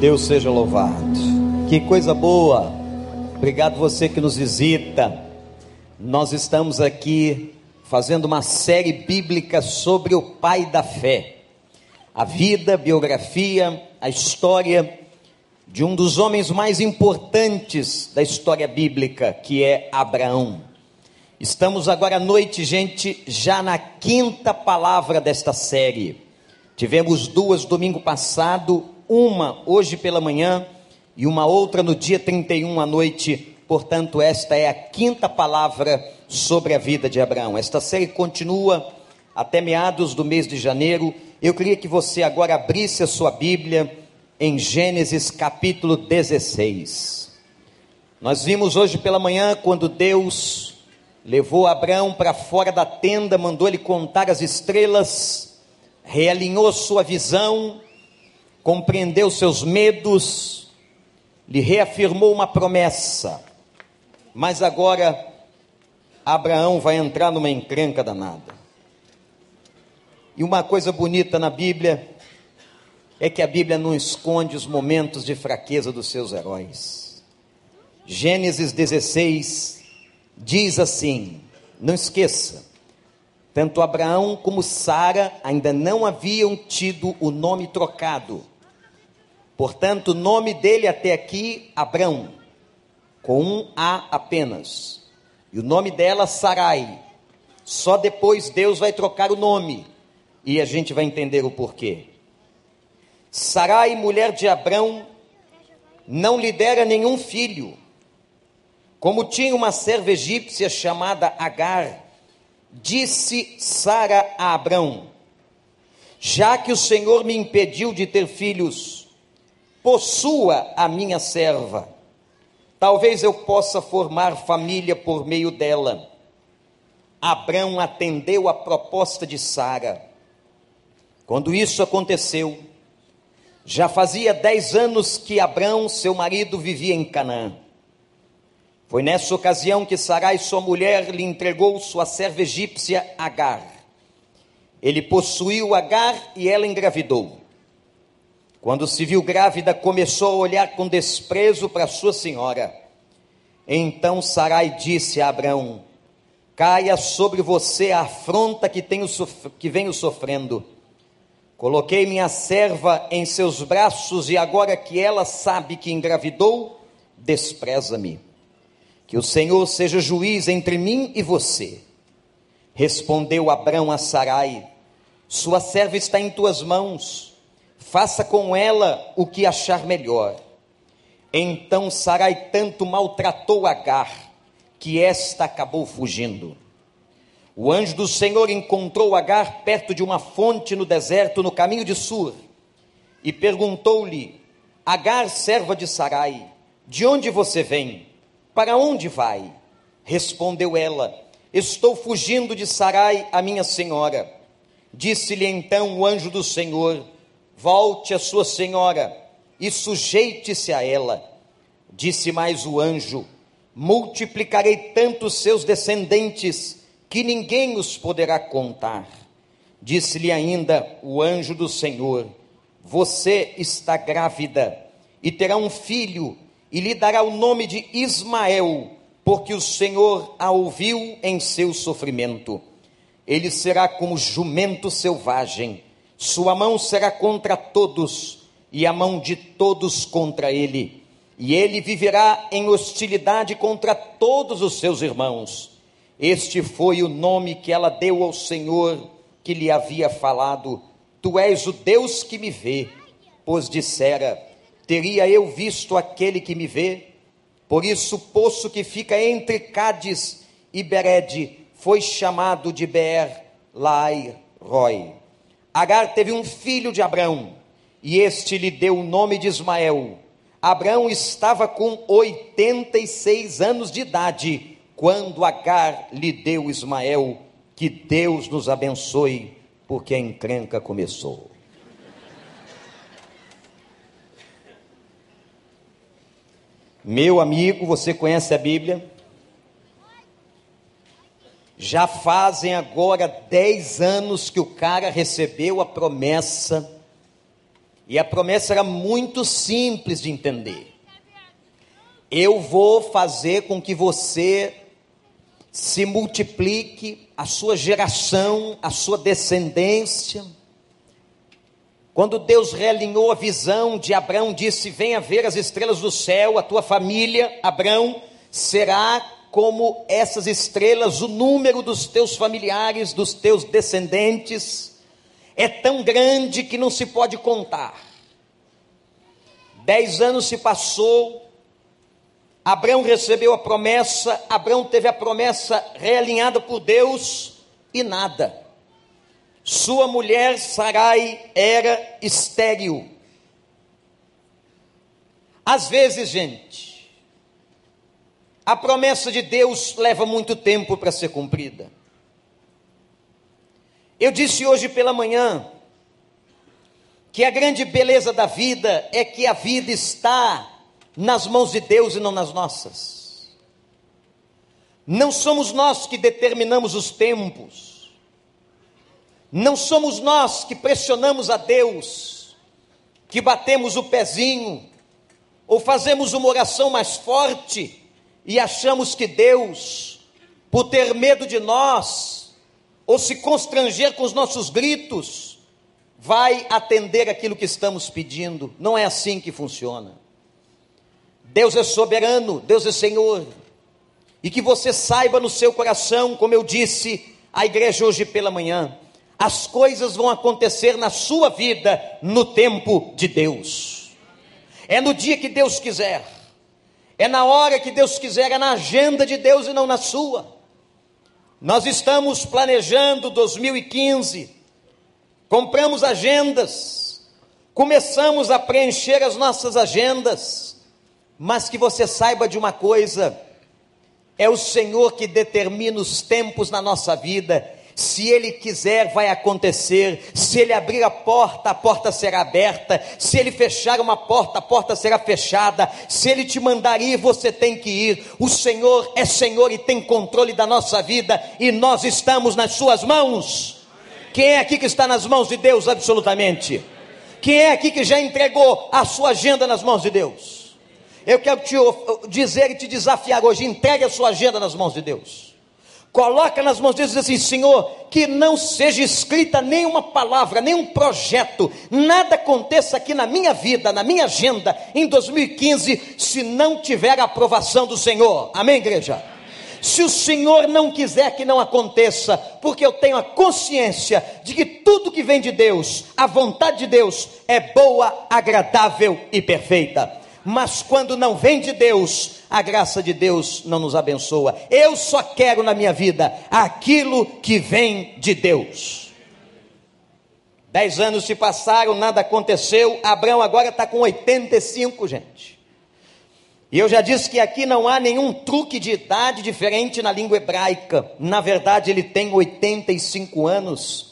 Deus seja louvado. Que coisa boa. Obrigado você que nos visita. Nós estamos aqui fazendo uma série bíblica sobre o pai da fé. A vida, a biografia, a história de um dos homens mais importantes da história bíblica, que é Abraão. Estamos agora à noite, gente, já na quinta palavra desta série. Tivemos duas domingo passado, uma hoje pela manhã e uma outra no dia 31 à noite. Portanto, esta é a quinta palavra sobre a vida de Abraão. Esta série continua até meados do mês de janeiro. Eu queria que você agora abrisse a sua Bíblia em Gênesis capítulo 16. Nós vimos hoje pela manhã quando Deus levou Abraão para fora da tenda, mandou ele contar as estrelas, realinhou sua visão, compreendeu seus medos, lhe reafirmou uma promessa. Mas agora Abraão vai entrar numa encrenca danada. E uma coisa bonita na Bíblia é que a Bíblia não esconde os momentos de fraqueza dos seus heróis. Gênesis 16 diz assim: não esqueça, tanto Abraão como Sara ainda não haviam tido o nome trocado. Portanto, o nome dele até aqui, Abrão, com um A apenas. E o nome dela, Sarai. Só depois Deus vai trocar o nome. E a gente vai entender o porquê. Sarai, mulher de Abrão, não lhe dera nenhum filho. Como tinha uma serva egípcia chamada Agar, disse Sara a Abrão: Já que o Senhor me impediu de ter filhos, possua a minha serva. Talvez eu possa formar família por meio dela. Abrão atendeu a proposta de Sara. Quando isso aconteceu, já fazia dez anos que Abrão, seu marido, vivia em Canaã. Foi nessa ocasião que Sarai, sua mulher, lhe entregou sua serva egípcia Agar. Ele possuiu Agar e ela engravidou. Quando se viu grávida, começou a olhar com desprezo para sua senhora. Então Sarai disse a Abrão: Caia sobre você a afronta que, tenho, que venho sofrendo Coloquei minha serva em seus braços e agora que ela sabe que engravidou, despreza-me. Que o Senhor seja juiz entre mim e você. Respondeu Abrão a Sarai: Sua serva está em tuas mãos. Faça com ela o que achar melhor. Então Sarai tanto maltratou Agar que esta acabou fugindo. O anjo do Senhor encontrou Agar perto de uma fonte no deserto, no caminho de Sur, e perguntou-lhe: Agar, serva de Sarai, de onde você vem? Para onde vai? Respondeu ela: Estou fugindo de Sarai, a minha senhora. Disse-lhe então o anjo do Senhor: Volte a sua senhora e sujeite-se a ela. Disse mais o anjo: Multiplicarei tanto seus descendentes que ninguém os poderá contar. Disse-lhe ainda o anjo do Senhor: Você está grávida e terá um filho, e lhe dará o nome de Ismael, porque o Senhor a ouviu em seu sofrimento. Ele será como jumento selvagem, sua mão será contra todos, e a mão de todos contra ele. E ele viverá em hostilidade contra todos os seus irmãos este foi o nome que ela deu ao Senhor que lhe havia falado: Tu és o Deus que me vê. Pois dissera: Teria eu visto aquele que me vê? Por isso, o poço que fica entre Cádiz e Bered foi chamado de Ber Lai Roy. Agar teve um filho de Abrão, e este lhe deu o nome de Ismael. Abrão estava com 86 anos de idade quando Agar lhe deu Ismael, que Deus nos abençoe, porque a encrenca começou. Meu amigo, você conhece a Bíblia? Já fazem agora dez anos que o cara recebeu a promessa E a promessa era muito simples de entender. Eu vou fazer com que você se multiplique, a sua geração, a sua descendência. Quando Deus realinhou a visão de Abraão, disse: Venha ver as estrelas do céu, a tua família, Abraão, será como essas estrelas, o número dos teus familiares, dos teus descendentes, é tão grande que não se pode contar. Dez anos se passou, Abraão recebeu a promessa, Abraão teve a promessa realinhada por Deus e nada. Sua mulher Sarai era estéril. Às vezes, gente, a promessa de Deus leva muito tempo para ser cumprida. Eu disse hoje pela manhã que a grande beleza da vida é que a vida está nas mãos de Deus e não nas nossas. Não somos nós que determinamos os tempos, não somos nós que pressionamos a Deus, que batemos o pezinho, ou fazemos uma oração mais forte e achamos que Deus, por ter medo de nós, ou se constranger com os nossos gritos, vai atender aquilo que estamos pedindo. Não é assim que funciona. Deus é soberano, Deus é Senhor. E que você saiba no seu coração, como eu disse à igreja hoje pela manhã, as coisas vão acontecer na sua vida no tempo de Deus. É no dia que Deus quiser. É na hora que Deus quiser, é na agenda de Deus e não na sua. Nós estamos planejando 2015. Compramos agendas. Começamos a preencher as nossas agendas mas que você saiba de uma coisa: é o Senhor que determina os tempos na nossa vida. Se Ele quiser, vai acontecer. Se Ele abrir a porta, a porta será aberta. Se Ele fechar uma porta, a porta será fechada. Se Ele te mandar ir, você tem que ir. O Senhor é Senhor e tem controle da nossa vida, e nós estamos nas Suas mãos. Quem é aqui que está nas mãos de Deus, absolutamente? Quem é aqui que já entregou a sua agenda nas mãos de Deus? Eu quero te dizer e te desafiar hoje: entregue a sua agenda nas mãos de Deus. Coloca nas mãos de Deus e diz assim: Senhor, que não seja escrita nenhuma palavra, nenhum projeto, nada aconteça aqui na minha vida, na minha agenda, em 2015, se não tiver a aprovação do Senhor. Amém, igreja? Se o Senhor não quiser que não aconteça, porque eu tenho a consciência de que tudo que vem de Deus, a vontade de Deus, é boa, agradável e perfeita mas quando não vem de Deus, a graça de Deus não nos abençoa. Eu só quero na minha vida aquilo que vem de Deus. Dez anos se passaram, nada aconteceu. Abraão agora está com 85, gente. E eu já disse que aqui não há nenhum truque de idade diferente na língua hebraica. Na verdade, ele tem 85 anos.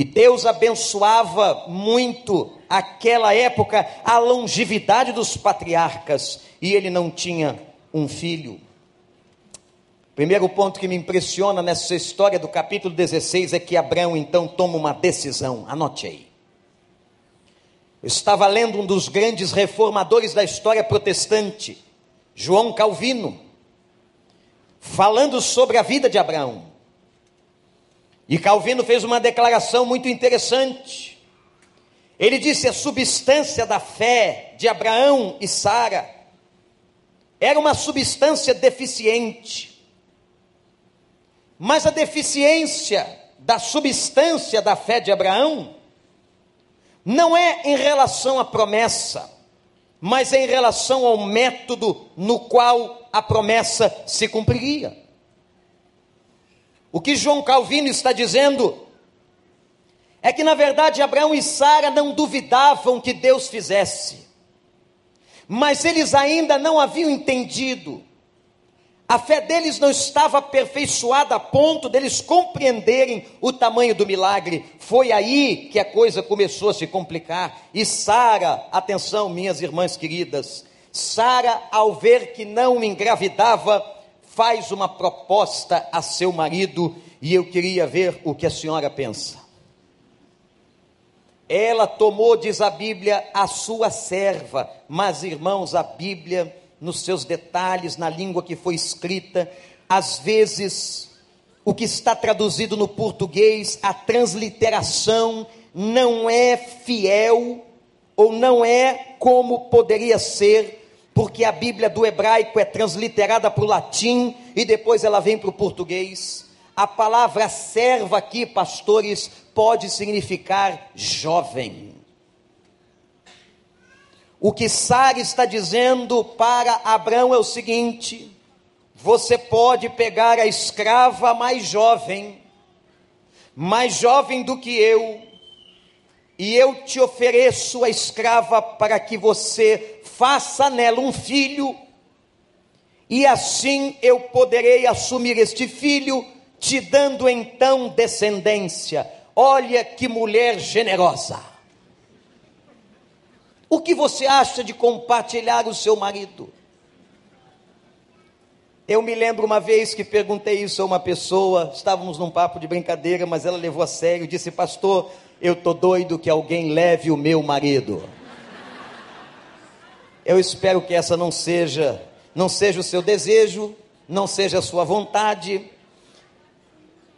E Deus abençoava muito aquela época a longevidade dos patriarcas, e ele não tinha um filho. Primeiro ponto que me impressiona nessa história do capítulo 16 é que Abraão então toma uma decisão, anote aí. Eu estava lendo um dos grandes reformadores da história protestante, João Calvino, falando sobre a vida de Abraão. E Calvino fez uma declaração muito interessante. Ele disse: a substância da fé de Abraão e Sara era uma substância deficiente. Mas a deficiência da substância da fé de Abraão não é em relação à promessa, mas é em relação ao método no qual a promessa se cumpriria. O que João Calvino está dizendo é que, na verdade, Abraão e Sara não duvidavam que Deus fizesse, mas eles ainda não haviam entendido. A fé deles não estava aperfeiçoada a ponto deles compreenderem o tamanho do milagre. Foi aí que a coisa começou a se complicar. E Sara, atenção, minhas irmãs queridas, Sara, ao ver que não engravidava, faz uma proposta a seu marido e eu queria ver o que a senhora pensa. Ela tomou, diz a Bíblia, a sua serva. Mas, irmãos, a Bíblia, nos seus detalhes, na língua que foi escrita, às vezes, o que está traduzido no português, a transliteração não é fiel ou não é como poderia ser porque a Bíblia do hebraico é transliterada para o latim e depois ela vem para o português. A palavra serva aqui, pastores, pode significar jovem. O que Sara está dizendo para Abraão é o seguinte: você pode pegar a escrava mais jovem, mais jovem do que eu, e eu te ofereço a escrava para que você faça nela um filho, e assim eu poderei assumir este filho, te dando então descendência. Olha que mulher generosa. O que você acha de compartilhar o seu marido? Eu me lembro uma vez que perguntei isso a uma pessoa, estávamos num papo de brincadeira, mas ela levou a sério, disse: "Pastor, eu tô doido que alguém leve o meu marido". Eu espero que essa não seja, não seja o seu desejo, não seja a sua vontade.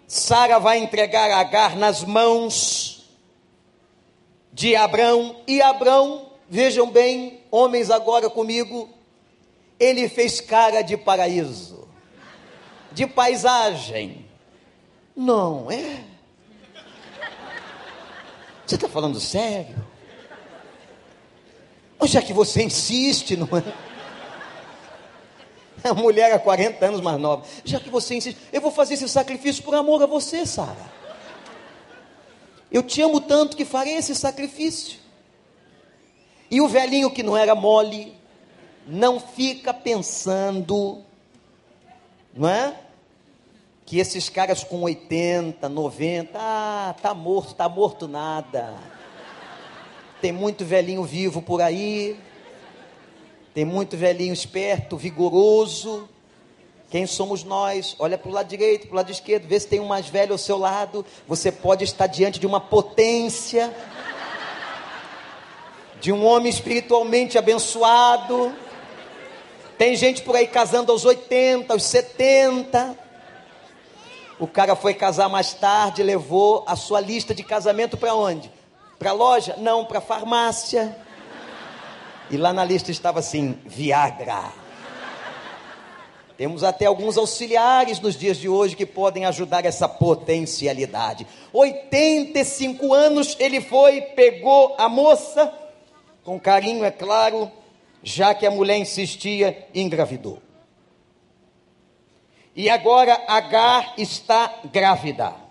Sara vai entregar Agar nas mãos de Abrão, e Abrão, vejam bem, homens agora comigo, ele fez cara de paraíso, de paisagem. Não é? Você está falando sério? Já que você insiste, não é? A mulher há 40 anos mais nova. Já que você insiste, eu vou fazer esse sacrifício por amor a você, Sara. Eu te amo tanto que farei esse sacrifício. E o velhinho que não era mole, não fica pensando, não é? Que esses caras com 80, 90, ah, tá morto, tá morto nada. Tem muito velhinho vivo por aí. Tem muito velhinho esperto, vigoroso. Quem somos nós? Olha para o lado direito, para o lado esquerdo, vê se tem um mais velho ao seu lado. Você pode estar diante de uma potência, de um homem espiritualmente abençoado. Tem gente por aí casando aos 80, aos 70. O cara foi casar mais tarde, levou a sua lista de casamento para onde? Para loja? Não, para farmácia. E lá na lista estava assim: Viagra. Temos até alguns auxiliares nos dias de hoje que podem ajudar essa potencialidade. 85 anos ele foi, pegou a moça, com carinho, é claro, já que a mulher insistia, engravidou. E agora Agar está grávida.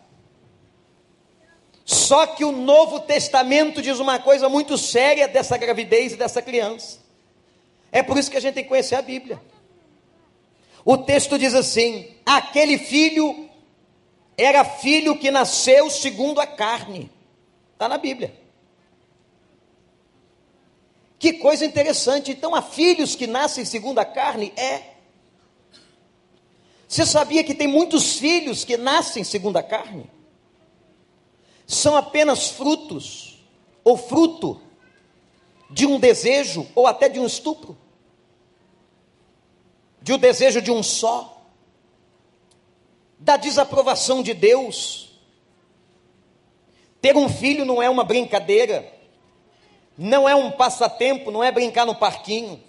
Só que o Novo Testamento diz uma coisa muito séria dessa gravidez e dessa criança. É por isso que a gente tem que conhecer a Bíblia. O texto diz assim: aquele filho era filho que nasceu segundo a carne. Está na Bíblia. Que coisa interessante. Então, há filhos que nascem segundo a carne? É. Você sabia que tem muitos filhos que nascem segundo a carne? São apenas frutos ou fruto de um desejo ou até de um estupro, de um desejo de um só, da desaprovação de Deus. Ter um filho não é uma brincadeira, não é um passatempo, não é brincar no parquinho.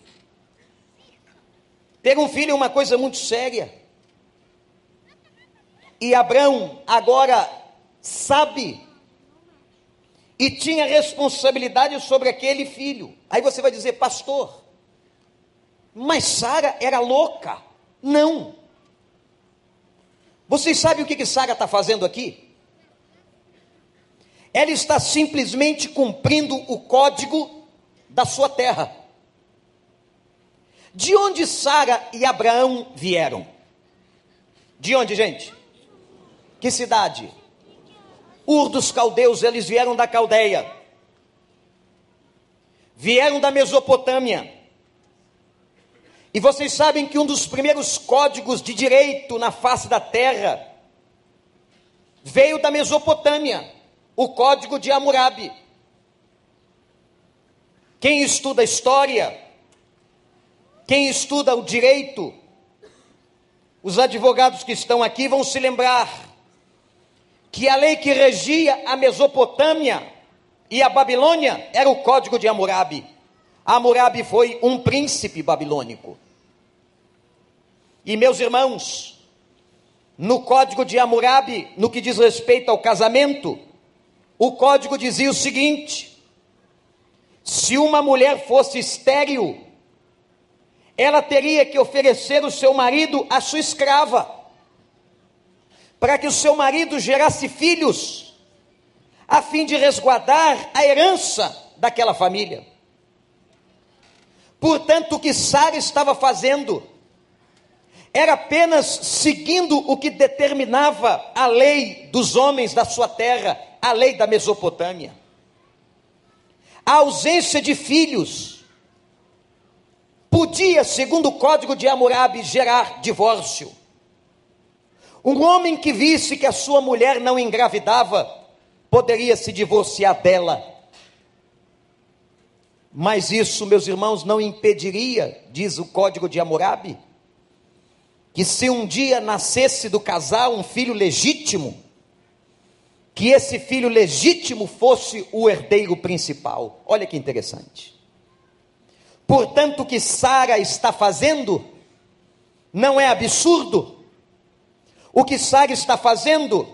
Ter um filho é uma coisa muito séria. E Abraão agora sabe e tinha responsabilidade sobre aquele filho. Aí você vai dizer, pastor, mas Sara era louca. Não. Vocês sabem o que, que Sara está fazendo aqui? Ela está simplesmente cumprindo o código da sua terra. De onde Sara e Abraão vieram? De onde, gente? Que cidade? Ur dos caldeus, eles vieram da Caldeia, vieram da Mesopotâmia. E vocês sabem que um dos primeiros códigos de direito na face da terra veio da Mesopotâmia, o código de Hammurabi. Quem estuda história, quem estuda o direito, os advogados que estão aqui vão se lembrar que a lei que regia a Mesopotâmia e a Babilônia era o Código de Hammurabi. Hammurabi foi um príncipe babilônico. E meus irmãos, no Código de Hammurabi, no que diz respeito ao casamento, o código dizia o seguinte: se uma mulher fosse estéril, ela teria que oferecer o seu marido à sua escrava, para que o seu marido gerasse filhos, a fim de resguardar a herança daquela família. Portanto, o que Sara estava fazendo era apenas seguindo o que determinava a lei dos homens da sua terra, a lei da Mesopotâmia. A ausência de filhos podia, segundo o código de Hammurabi, gerar divórcio. Um homem que visse que a sua mulher não engravidava, poderia se divorciar dela. Mas isso, meus irmãos, não impediria, diz o código de Hammurabi, que se um dia nascesse do casal um filho legítimo, que esse filho legítimo fosse o herdeiro principal. Olha que interessante. Portanto, o que Sara está fazendo não é absurdo. O que Sara está fazendo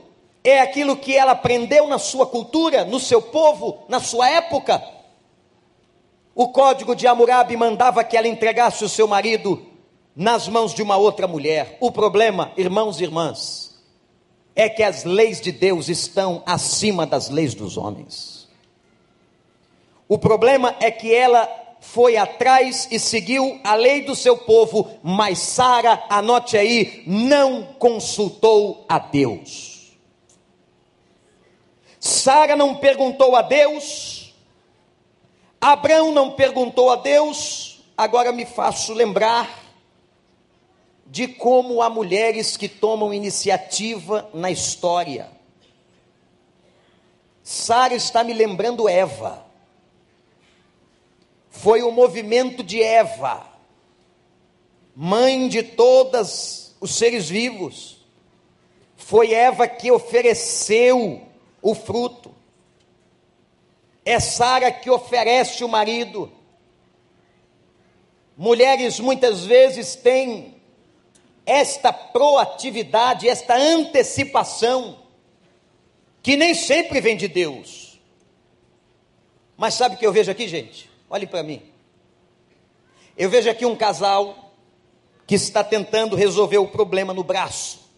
é aquilo que ela aprendeu na sua cultura, no seu povo, na sua época. O código de Hammurabi mandava que ela entregasse o seu marido nas mãos de uma outra mulher. O problema, irmãos e irmãs, é que as leis de Deus estão acima das leis dos homens. O problema é que ela foi atrás e seguiu a lei do seu povo, mas Sara, anote aí, não consultou a Deus. Sara não perguntou a Deus, Abraão não perguntou a Deus, agora me faço lembrar de como há mulheres que tomam iniciativa na história. Sara está me lembrando Eva. Foi o movimento de Eva, mãe de todos os seres vivos. Foi Eva que ofereceu o fruto. É Sara que oferece o marido. Mulheres muitas vezes têm esta proatividade, esta antecipação, que nem sempre vem de Deus. Mas sabe o que eu vejo aqui, gente? Olhe para mim. Eu vejo aqui um casal que está tentando resolver o problema no braço.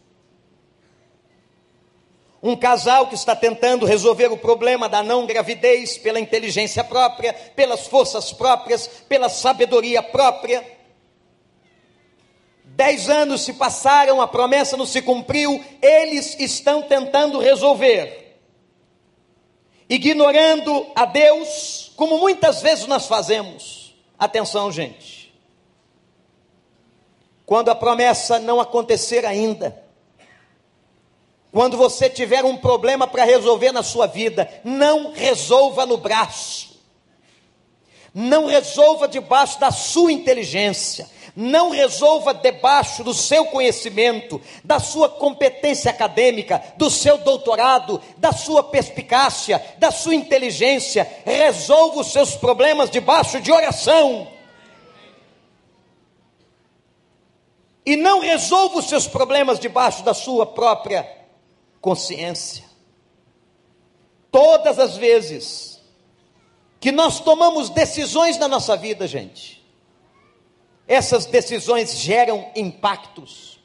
Um casal que está tentando resolver o problema da não gravidez pela inteligência própria, pelas forças próprias, pela sabedoria própria. Dez anos se passaram, a promessa não se cumpriu, eles estão tentando resolver, ignorando a Deus, como muitas vezes nós fazemos. Atenção, gente. Quando a promessa não acontecer ainda, quando você tiver um problema para resolver na sua vida, não resolva no braço, não resolva debaixo da sua inteligência, não resolva debaixo do seu conhecimento, da sua competência acadêmica, do seu doutorado, da sua perspicácia, da sua inteligência. Resolva os seus problemas debaixo de oração. E não resolva os seus problemas debaixo da sua própria consciência. Todas as vezes que nós tomamos decisões na nossa vida, gente, essas decisões geram impactos.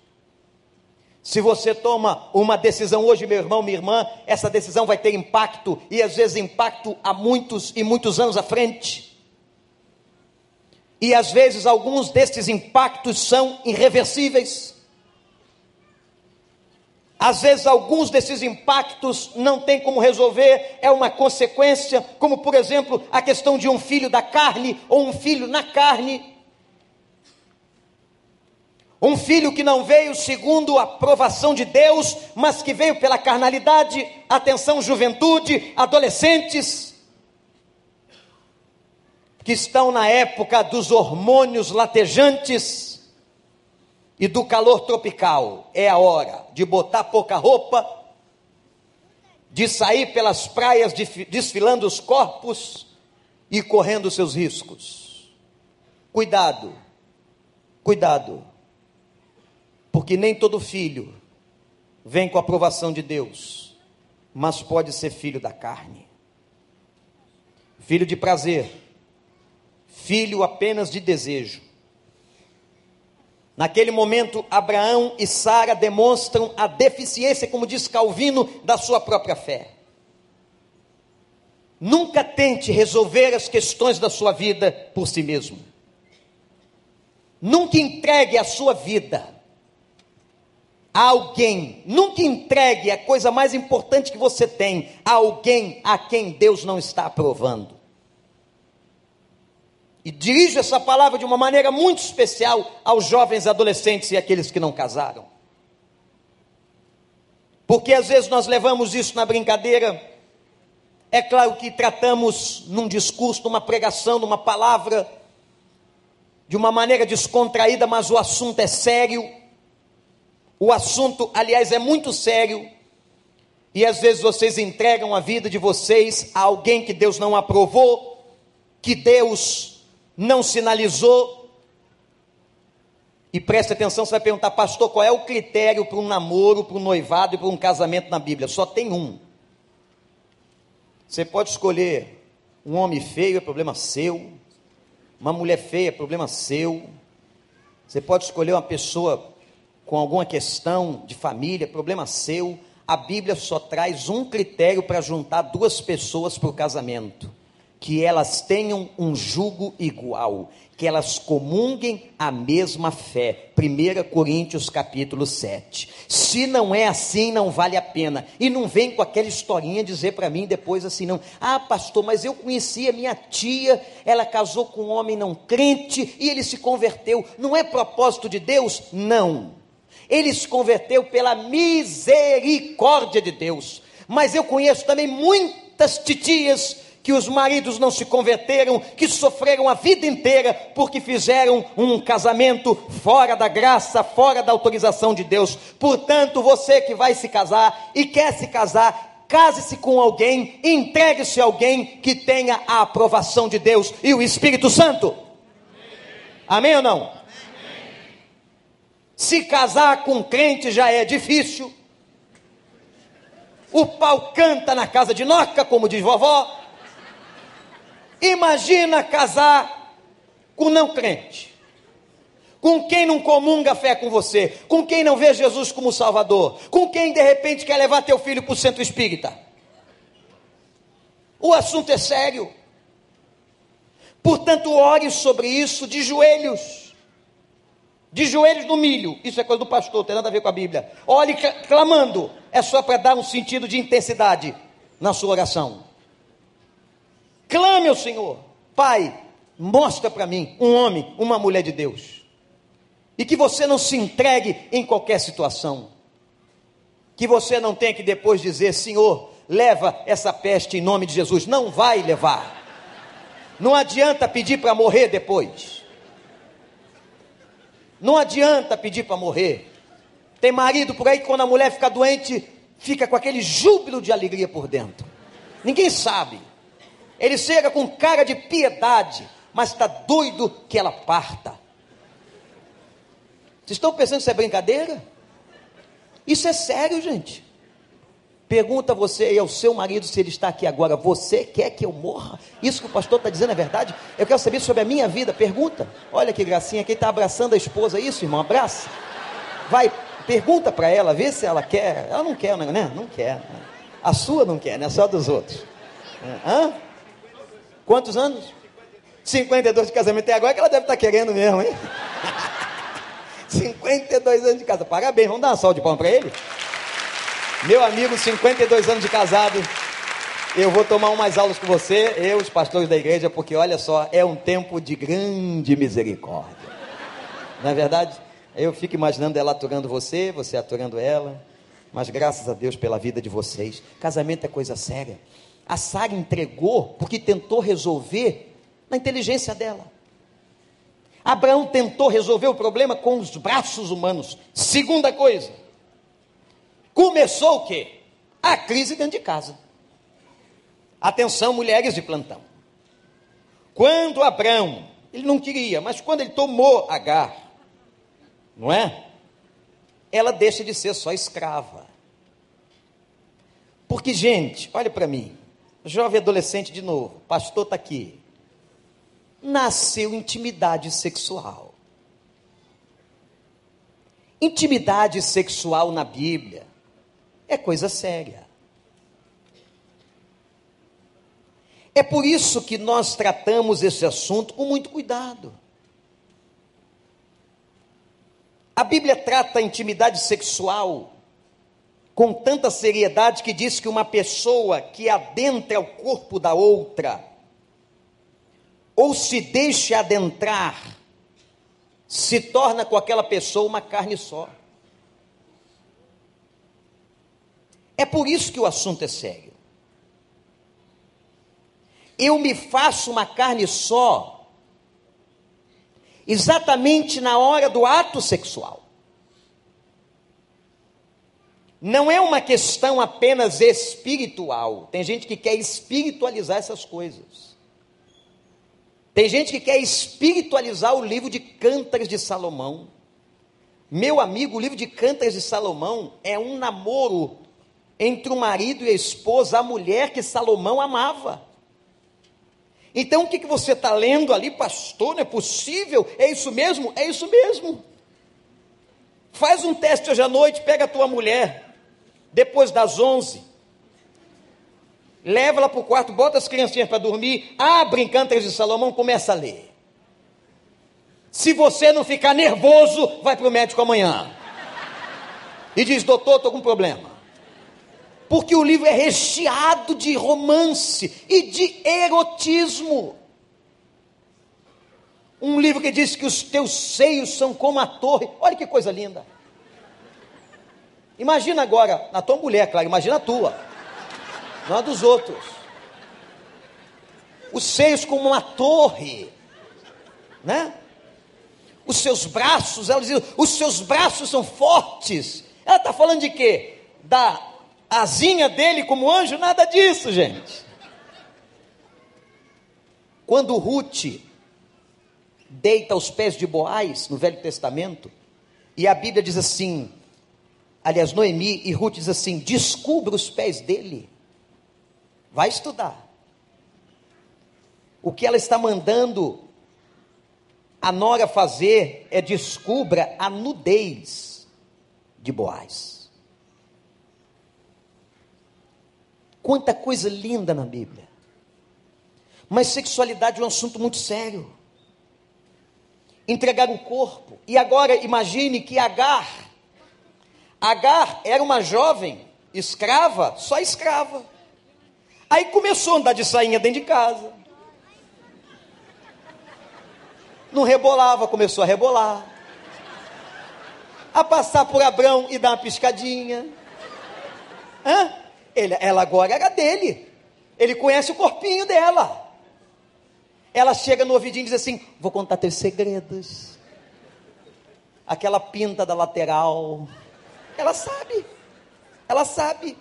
Se você toma uma decisão hoje, meu irmão, minha irmã, essa decisão vai ter impacto, e às vezes impacto há muitos e muitos anos à frente. E às vezes alguns desses impactos são irreversíveis. Às vezes alguns desses impactos não tem como resolver, é uma consequência, como por exemplo a questão de um filho da carne ou um filho na carne. Um filho que não veio segundo a aprovação de Deus, mas que veio pela carnalidade. Atenção, juventude, adolescentes. que estão na época dos hormônios latejantes e do calor tropical. É a hora de botar pouca roupa, de sair pelas praias desfilando os corpos e correndo seus riscos. Cuidado, cuidado, porque nem todo filho vem com a aprovação de Deus, mas pode ser filho da carne, filho de prazer filho apenas de desejo. Naquele momento, Abraão e Sara demonstram a deficiência, como diz Calvino, da sua própria fé. Nunca tente resolver as questões da sua vida por si mesmo. Nunca entregue a sua vida a alguém. Nunca entregue a coisa mais importante que você tem a alguém a quem Deus não está aprovando. E dirijo essa palavra de uma maneira muito especial aos jovens adolescentes e aqueles que não casaram. Porque às vezes nós levamos isso na brincadeira. É claro que tratamos num discurso, numa pregação, numa palavra, de uma maneira descontraída, mas o assunto é sério. O assunto, aliás, é muito sério. E às vezes vocês entregam a vida de vocês a alguém que Deus não aprovou, que Deus não sinalizou. E preste atenção, você vai perguntar, pastor, qual é o critério para um namoro, para um noivado e para um casamento na Bíblia? Só tem um. Você pode escolher um homem feio, é problema seu. Uma mulher feia, é problema seu. Você pode escolher uma pessoa com alguma questão de família, problema seu. A Bíblia só traz um critério para juntar duas pessoas para o casamento que elas tenham um jugo igual, que elas comunguem a mesma fé. 1 Coríntios capítulo 7. Se não é assim, não vale a pena. E não vem com aquela historinha dizer para mim depois assim, não. Ah, pastor, mas eu conhecia minha tia, ela casou com um homem não crente e ele se converteu. Não é propósito de Deus? Não. Ele se converteu pela misericórdia de Deus. Mas eu conheço também muitas titias que os maridos não se converteram, que sofreram a vida inteira porque fizeram um casamento fora da graça, fora da autorização de Deus. Portanto, você que vai se casar e quer se casar, case-se com alguém, entregue-se a alguém que tenha a aprovação de Deus e o Espírito Santo. Amém ou não? Se casar com crente já é difícil. O pau canta na casa de Noca, como diz vovó. Imagina casar com não crente, com quem não comunga a fé com você, com quem não vê Jesus como Salvador, com quem de repente quer levar teu filho para o centro espírita. O assunto é sério. Portanto, ore sobre isso de joelhos. De joelhos no milho. Isso é coisa do pastor, tem nada a ver com a Bíblia. Ore clamando. É só para dar um sentido de intensidade na sua oração. Clame ao Senhor, Pai, mostra para mim um homem, uma mulher de Deus. E que você não se entregue em qualquer situação. Que você não tenha que depois dizer, Senhor, leva essa peste em nome de Jesus. Não vai levar. Não adianta pedir para morrer depois. Não adianta pedir para morrer. Tem marido por aí que quando a mulher fica doente, fica com aquele júbilo de alegria por dentro. Ninguém sabe. Ele chega com cara de piedade, mas está doido que ela parta. Vocês estão pensando que isso é brincadeira? Isso é sério, gente. Pergunta você e ao seu marido se ele está aqui agora. Você quer que eu morra? Isso que o pastor está dizendo é verdade? Eu quero saber sobre a minha vida. Pergunta. Olha que gracinha. Quem está abraçando a esposa? Isso, irmão? Abraça. Vai, pergunta para ela, vê se ela quer. Ela não quer, né? Não quer. A sua não quer, né? Só dos outros. Hã? Quantos anos? 52 de casamento. Até agora que ela deve estar querendo mesmo, hein? 52 anos de casa. Parabéns, vamos dar uma salva de palmas para ele. Meu amigo, 52 anos de casado. Eu vou tomar umas aulas com você, eu, os pastores da igreja, porque olha só, é um tempo de grande misericórdia. Na é verdade, eu fico imaginando ela aturando você, você aturando ela. Mas graças a Deus pela vida de vocês. Casamento é coisa séria. A Sara entregou porque tentou resolver na inteligência dela. Abraão tentou resolver o problema com os braços humanos. Segunda coisa, começou o quê? A crise dentro de casa. Atenção, mulheres de plantão. Quando Abraão, ele não queria, mas quando ele tomou Agar, não é? Ela deixa de ser só escrava. Porque, gente, olha para mim, jovem adolescente de novo, pastor está aqui. Nasceu intimidade sexual. Intimidade sexual na Bíblia é coisa séria. É por isso que nós tratamos esse assunto com muito cuidado. A Bíblia trata a intimidade sexual com tanta seriedade que diz que uma pessoa que adentra o corpo da outra, ou se deixa adentrar, se torna com aquela pessoa uma carne só. É por isso que o assunto é sério. Eu me faço uma carne só, exatamente na hora do ato sexual. Não é uma questão apenas espiritual. Tem gente que quer espiritualizar essas coisas. Tem gente que quer espiritualizar o livro de Cântares de Salomão. Meu amigo, o livro de Cântares de Salomão é um namoro entre o marido e a esposa, a mulher que Salomão amava. Então o que, que você está lendo ali, pastor? Não é possível? É isso mesmo? É isso mesmo. Faz um teste hoje à noite, pega a tua mulher, depois das onze, leva ela para o quarto, bota as criancinhas para dormir, abre em Cântares de Salomão, começa a ler. Se você não ficar nervoso, vai para o médico amanhã. E diz, doutor, estou com problema porque o livro é recheado de romance e de erotismo. Um livro que diz que os teus seios são como a torre. Olha que coisa linda. Imagina agora, na tua mulher, claro, imagina a tua, não a dos outros. Os seios como uma torre, né? Os seus braços, ela diz, os seus braços são fortes. Ela está falando de quê? Da asinha dele como anjo, nada disso, gente. Quando Ruth deita aos pés de Boaz no Velho Testamento, e a Bíblia diz assim, aliás, Noemi e Ruth diz assim: descubra os pés dele, vai estudar. O que ela está mandando a nora fazer é descubra a nudez de Boaz. Quanta coisa linda na Bíblia. Mas sexualidade é um assunto muito sério. Entregar o corpo. E agora imagine que Agar, Agar era uma jovem escrava, só escrava. Aí começou a andar de sainha dentro de casa. Não rebolava, começou a rebolar. A passar por Abrão e dar uma piscadinha. Hã? Ele, ela agora era dele. Ele conhece o corpinho dela. Ela chega no ouvidinho e diz assim: Vou contar teus segredos. Aquela pinta da lateral. Ela sabe. Ela sabe.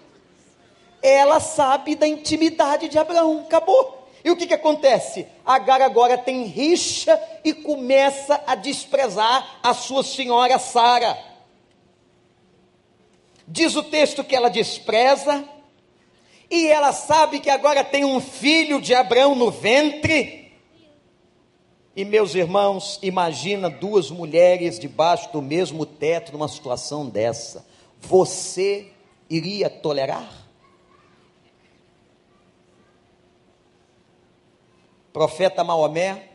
Ela sabe da intimidade de Abraão. Acabou. E o que, que acontece? Agar agora tem rixa e começa a desprezar a sua senhora Sara. Diz o texto que ela despreza, e ela sabe que agora tem um filho de Abraão no ventre. E meus irmãos, imagina duas mulheres debaixo do mesmo teto numa situação dessa. Você iria tolerar? Profeta Maomé,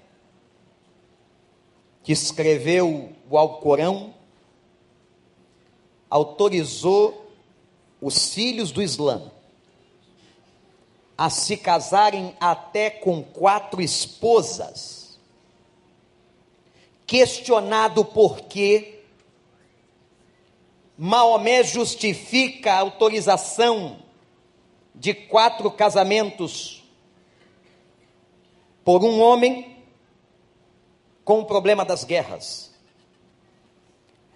que escreveu o Alcorão, autorizou os filhos do Islã a se casarem até com quatro esposas. Questionado por que Maomé justifica a autorização de quatro casamentos, por um homem com o problema das guerras.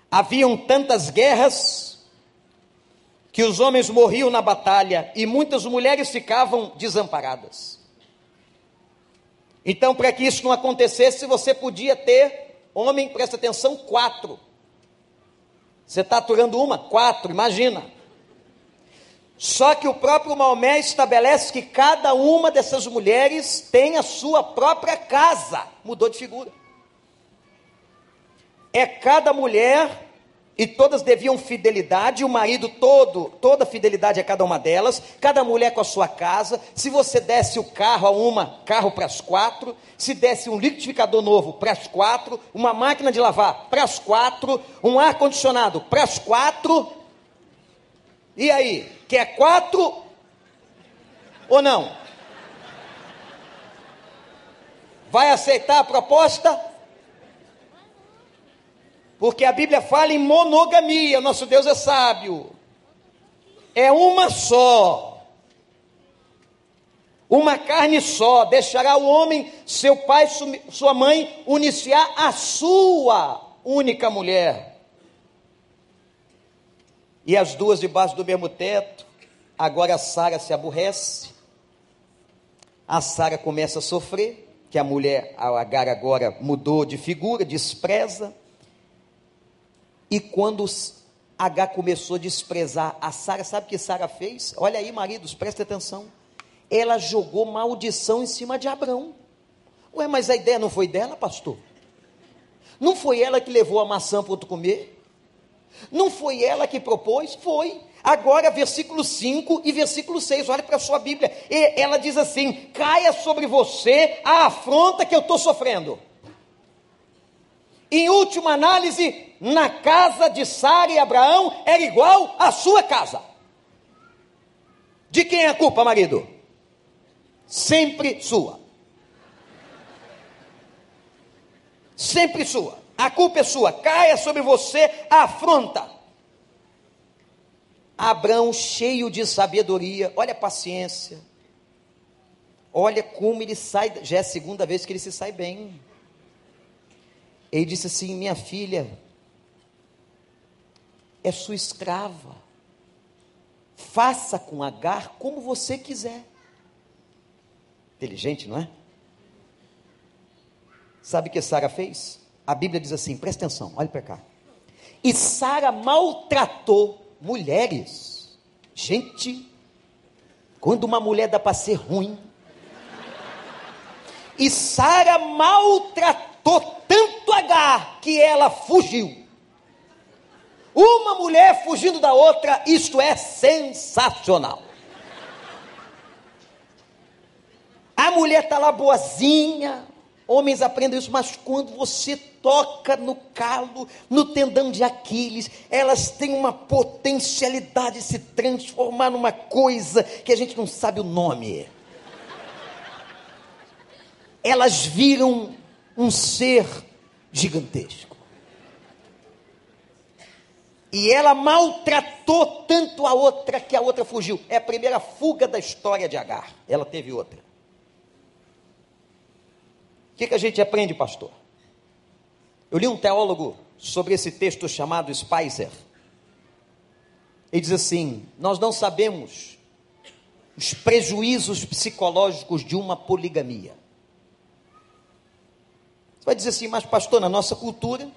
Haviam tantas guerras que os homens morriam na batalha e muitas mulheres ficavam desamparadas. Então, para que isso não acontecesse, você podia ter, homem, presta atenção, quatro. Você está aturando uma? Quatro, imagina. Só que o próprio Maomé estabelece que cada uma dessas mulheres tem a sua própria casa. Mudou de figura. É cada mulher e todas deviam fidelidade, o marido todo, toda fidelidade a cada uma delas, cada mulher com a sua casa. Se você desse o carro a uma, carro para as quatro. Se desse um liquidificador novo para as quatro, uma máquina de lavar para as quatro, um ar condicionado para as quatro. E aí, quer quatro ou não? Vai aceitar a proposta? Porque a Bíblia fala em monogamia, nosso Deus é sábio. É uma só. Uma carne só. Deixará o homem, seu pai, sua mãe, uniciar a sua única mulher. E as duas debaixo do mesmo teto. Agora a Sara se aborrece. A Sara começa a sofrer, que a mulher, a Agar agora mudou de figura, despreza. E quando H começou a desprezar a Sara, sabe o que Sara fez? Olha aí, maridos, presta atenção. Ela jogou maldição em cima de Abraão. Ué, mas a ideia não foi dela, pastor? Não foi ela que levou a maçã para outro comer? Não foi ela que propôs? Foi. Agora, versículo 5 e versículo 6, olha para a sua Bíblia. E ela diz assim: caia sobre você a afronta que eu estou sofrendo. Em última análise, na casa de Sara e Abraão era igual à sua casa. De quem é a culpa, marido? Sempre sua. Sempre sua. A culpa é sua. Caia sobre você a afronta. Abraão, cheio de sabedoria, olha a paciência. Olha como ele sai, já é a segunda vez que ele se sai bem. Ele disse assim: Minha filha é sua escrava. Faça com Agar como você quiser. Inteligente, não é? Sabe o que Sara fez? A Bíblia diz assim: presta atenção, olhe para cá. E Sara maltratou mulheres. Gente, quando uma mulher dá para ser ruim. E Sara maltratou tanto H que ela fugiu. Uma mulher fugindo da outra, isto é sensacional. A mulher está lá boazinha, homens aprendem isso, mas quando você toca no calo, no tendão de Aquiles, elas têm uma potencialidade de se transformar numa coisa que a gente não sabe o nome. Elas viram um ser gigantesco. E ela maltratou tanto a outra que a outra fugiu. É a primeira fuga da história de Agar. Ela teve outra. O que, que a gente aprende, pastor? Eu li um teólogo sobre esse texto chamado Spicer. Ele diz assim: Nós não sabemos os prejuízos psicológicos de uma poligamia. Você vai dizer assim, mas pastor, na nossa cultura,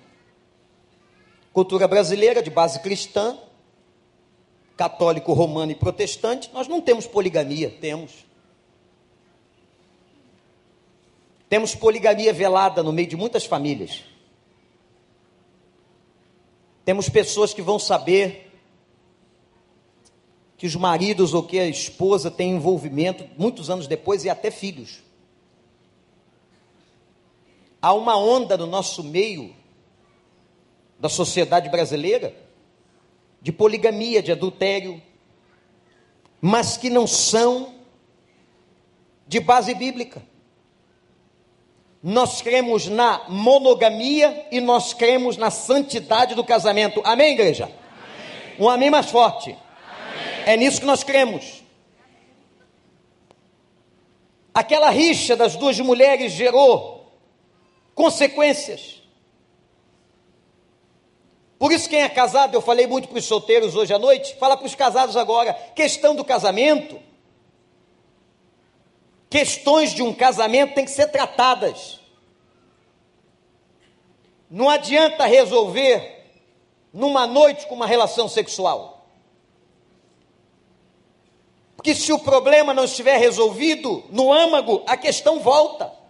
cultura brasileira de base cristã, católico, romano e protestante, nós não temos poligamia, temos. Temos poligamia velada no meio de muitas famílias. Temos pessoas que vão saber que os maridos ou que a esposa tem envolvimento muitos anos depois e até filhos. Há uma onda no nosso meio, da sociedade brasileira, de poligamia, de adultério, mas que não são de base bíblica. Nós cremos na monogamia e nós cremos na santidade do casamento. Amém, igreja? Amém. Um amém mais forte. Amém. É nisso que nós cremos. Aquela rixa das duas mulheres gerou consequências. Por isso, quem é casado, eu falei muito para os solteiros hoje à noite, fala para os casados agora. Questão do casamento, questões de um casamento têm que ser tratadas. Não adianta resolver numa noite com uma relação sexual. Porque se o problema não estiver resolvido no âmago, a questão volta.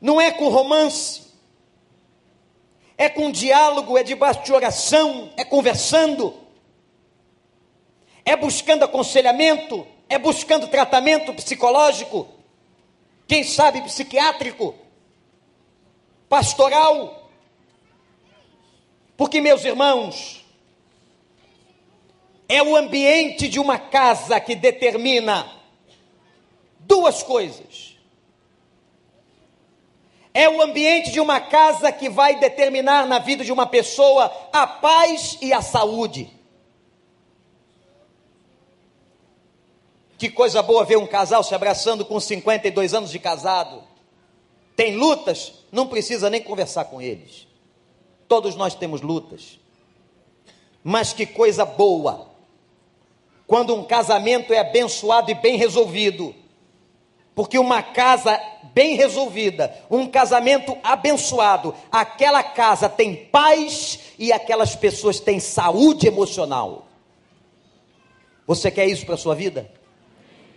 Não é com romance, é com diálogo, é debaixo de oração, é conversando, é buscando aconselhamento, é buscando tratamento psicológico, quem sabe psiquiátrico pastoral. Porque, meus irmãos, é o ambiente de uma casa que determina duas coisas. É o ambiente de uma casa que vai determinar na vida de uma pessoa a paz e a saúde. Que coisa boa ver um casal se abraçando com 52 anos de casado. Tem lutas, não precisa nem conversar com eles. Todos nós temos lutas. Mas que coisa boa, quando um casamento é abençoado e bem resolvido. Porque uma casa bem resolvida, um casamento abençoado, aquela casa tem paz e aquelas pessoas têm saúde emocional. Você quer isso para a sua vida?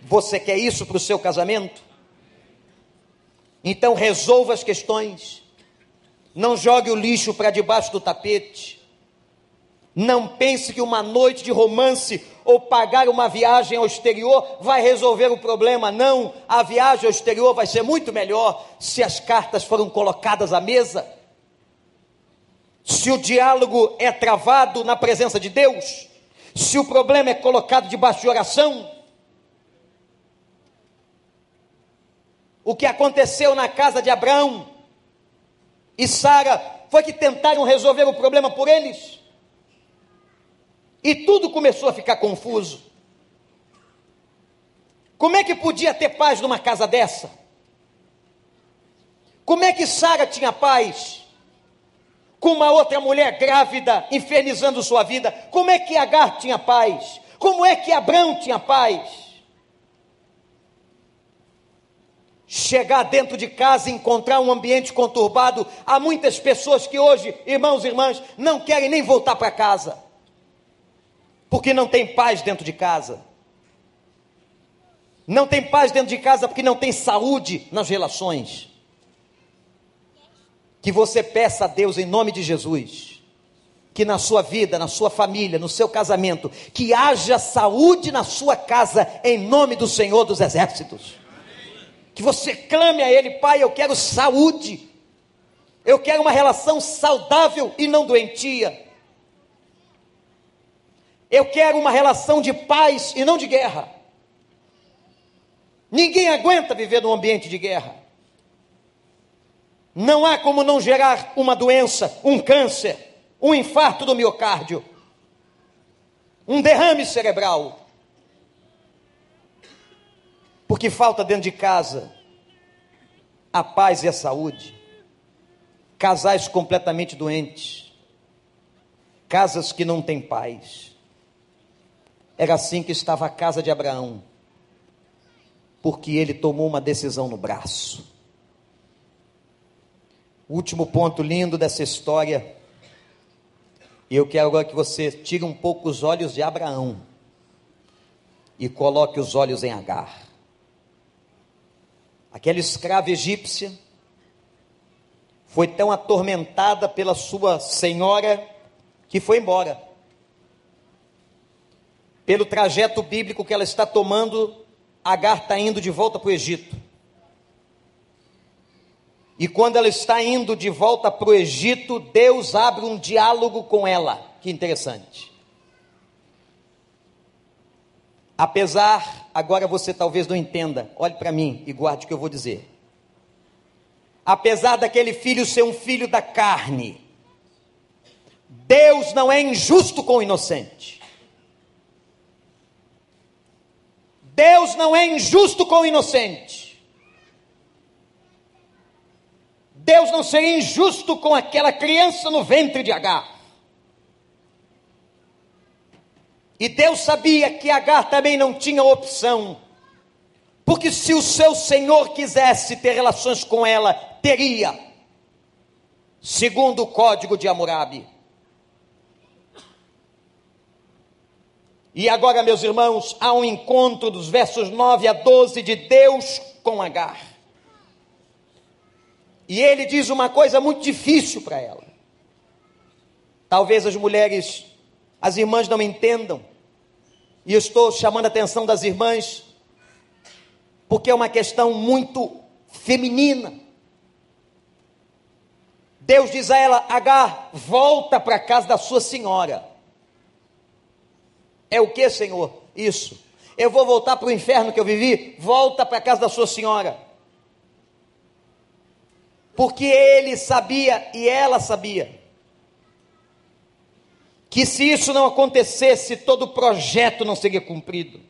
Você quer isso para o seu casamento? Então resolva as questões. Não jogue o lixo para debaixo do tapete. Não pense que uma noite de romance ou pagar uma viagem ao exterior vai resolver o problema. Não, a viagem ao exterior vai ser muito melhor se as cartas foram colocadas à mesa. Se o diálogo é travado na presença de Deus, se o problema é colocado debaixo de oração, O que aconteceu na casa de Abraão e Sara foi que tentaram resolver o problema por eles. E tudo começou a ficar confuso. Como é que podia ter paz numa casa dessa? Como é que Sara tinha paz com uma outra mulher grávida infernizando sua vida? Como é que Agar tinha paz? Como é que Abraão tinha paz? chegar dentro de casa e encontrar um ambiente conturbado. Há muitas pessoas que hoje, irmãos e irmãs, não querem nem voltar para casa, porque não tem paz dentro de casa. Não tem paz dentro de casa porque não tem saúde nas relações. Que você peça a Deus em nome de Jesus, que na sua vida, na sua família, no seu casamento, que haja saúde na sua casa, em nome do Senhor dos Exércitos que você clame a Ele, Pai, eu quero saúde, eu quero uma relação saudável e não doentia, eu quero uma relação de paz e não de guerra. Ninguém aguenta viver num ambiente de guerra. Não há como não gerar uma doença, um câncer, um infarto do miocárdio, um derrame cerebral porque falta dentro de casa a paz e a saúde. Casais completamente doentes, casas que não têm paz. Era assim que estava a casa de Abraão, porque ele tomou uma decisão no braço. Último ponto lindo dessa história, e eu quero agora que você tire um pouco os olhos de Abraão e coloque os olhos em Agar. Aquela escrava egípcia foi tão atormentada pela sua senhora que foi embora. Pelo trajeto bíblico que ela está tomando, Agar está indo de volta para o Egito. E quando ela está indo de volta para o Egito, Deus abre um diálogo com ela. Que interessante. Apesar, agora você talvez não entenda, olhe para mim e guarde o que eu vou dizer. Apesar daquele filho ser um filho da carne, Deus não é injusto com o inocente. Deus não é injusto com o inocente. Deus não seria injusto com aquela criança no ventre de Agar. E Deus sabia que Agar também não tinha opção. Porque se o seu senhor quisesse ter relações com ela, teria. Segundo o código de Hammurabi. E agora, meus irmãos, há um encontro dos versos 9 a 12 de Deus com Agar. E ele diz uma coisa muito difícil para ela. Talvez as mulheres, as irmãs não entendam. E estou chamando a atenção das irmãs, porque é uma questão muito feminina. Deus diz a ela: Agar, volta para a casa da sua senhora. É o que, Senhor? Isso. Eu vou voltar para o inferno que eu vivi? Volta para a casa da sua senhora. Porque ele sabia e ela sabia que se isso não acontecesse, todo o projeto não seria cumprido.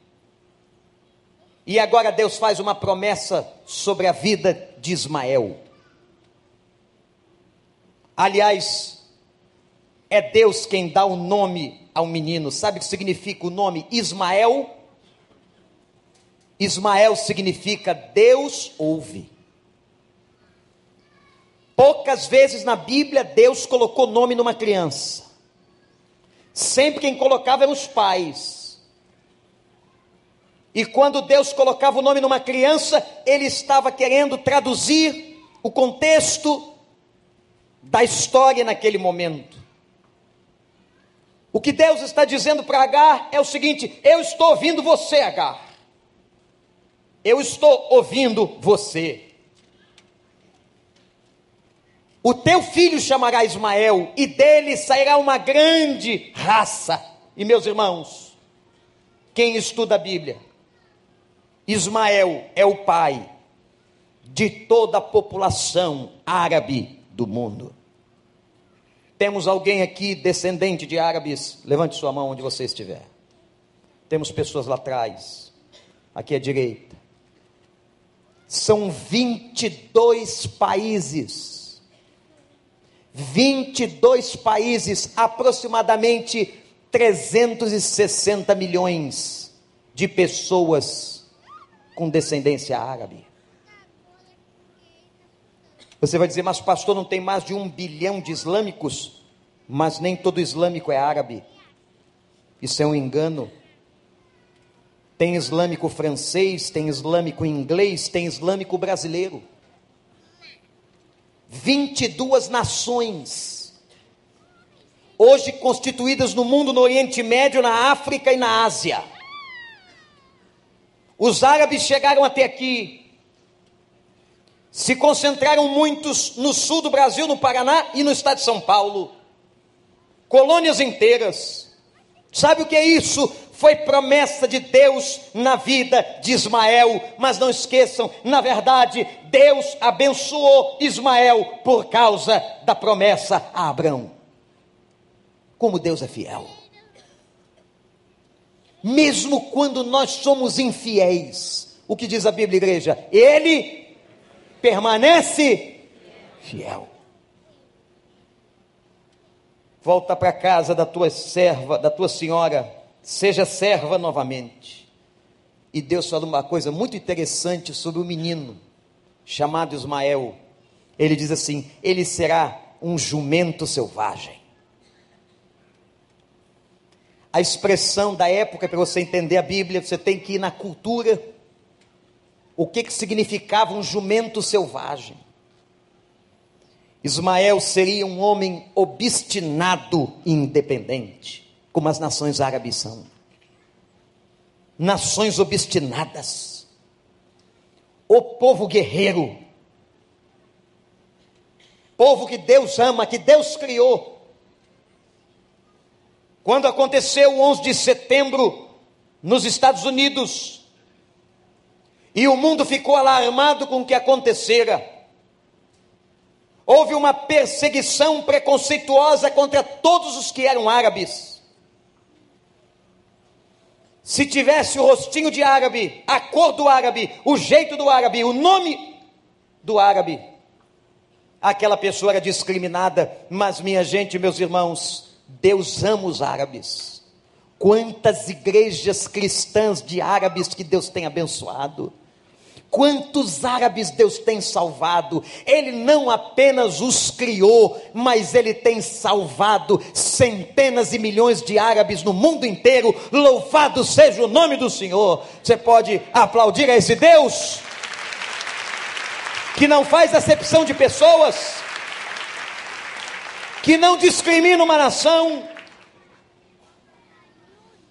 E agora Deus faz uma promessa sobre a vida de Ismael. Aliás, é Deus quem dá o nome ao menino. Sabe o que significa o nome Ismael? Ismael significa Deus ouve. Poucas vezes na Bíblia Deus colocou nome numa criança. Sempre quem colocava eram os pais. E quando Deus colocava o nome numa criança, ele estava querendo traduzir o contexto da história naquele momento. O que Deus está dizendo para Agar é o seguinte: eu estou ouvindo você, Agar. Eu estou ouvindo você. O teu filho chamará Ismael, e dele sairá uma grande raça. E meus irmãos, quem estuda a Bíblia, Ismael é o pai de toda a população árabe do mundo. Temos alguém aqui descendente de árabes? Levante sua mão onde você estiver. Temos pessoas lá atrás, aqui à direita. São 22 países. 22 países, aproximadamente 360 milhões de pessoas com descendência árabe. Você vai dizer, mas pastor, não tem mais de um bilhão de islâmicos? Mas nem todo islâmico é árabe. Isso é um engano. Tem islâmico francês, tem islâmico inglês, tem islâmico brasileiro. 22 nações, hoje constituídas no mundo, no Oriente Médio, na África e na Ásia. Os árabes chegaram até aqui, se concentraram muitos no sul do Brasil, no Paraná e no estado de São Paulo. Colônias inteiras. Sabe o que é isso? Foi promessa de Deus na vida de Ismael, mas não esqueçam, na verdade, Deus abençoou Ismael por causa da promessa a Abraão. Como Deus é fiel. Mesmo quando nós somos infiéis, o que diz a Bíblia, igreja? Ele permanece fiel. Volta para casa da tua serva, da tua senhora, seja serva novamente. E Deus falou uma coisa muito interessante sobre o menino chamado Ismael. Ele diz assim: ele será um jumento selvagem. A expressão da época, para você entender a Bíblia, você tem que ir na cultura o que, que significava um jumento selvagem. Ismael seria um homem obstinado e independente, como as nações árabes são. Nações obstinadas. O povo guerreiro. Povo que Deus ama, que Deus criou. Quando aconteceu o 11 de setembro nos Estados Unidos, e o mundo ficou alarmado com o que acontecera. Houve uma perseguição preconceituosa contra todos os que eram árabes. Se tivesse o rostinho de árabe, a cor do árabe, o jeito do árabe, o nome do árabe, aquela pessoa era discriminada. Mas, minha gente, meus irmãos, Deus ama os árabes. Quantas igrejas cristãs de árabes que Deus tem abençoado. Quantos árabes Deus tem salvado? Ele não apenas os criou, mas ele tem salvado centenas e milhões de árabes no mundo inteiro. Louvado seja o nome do Senhor. Você pode aplaudir a esse Deus que não faz acepção de pessoas, que não discrimina uma nação.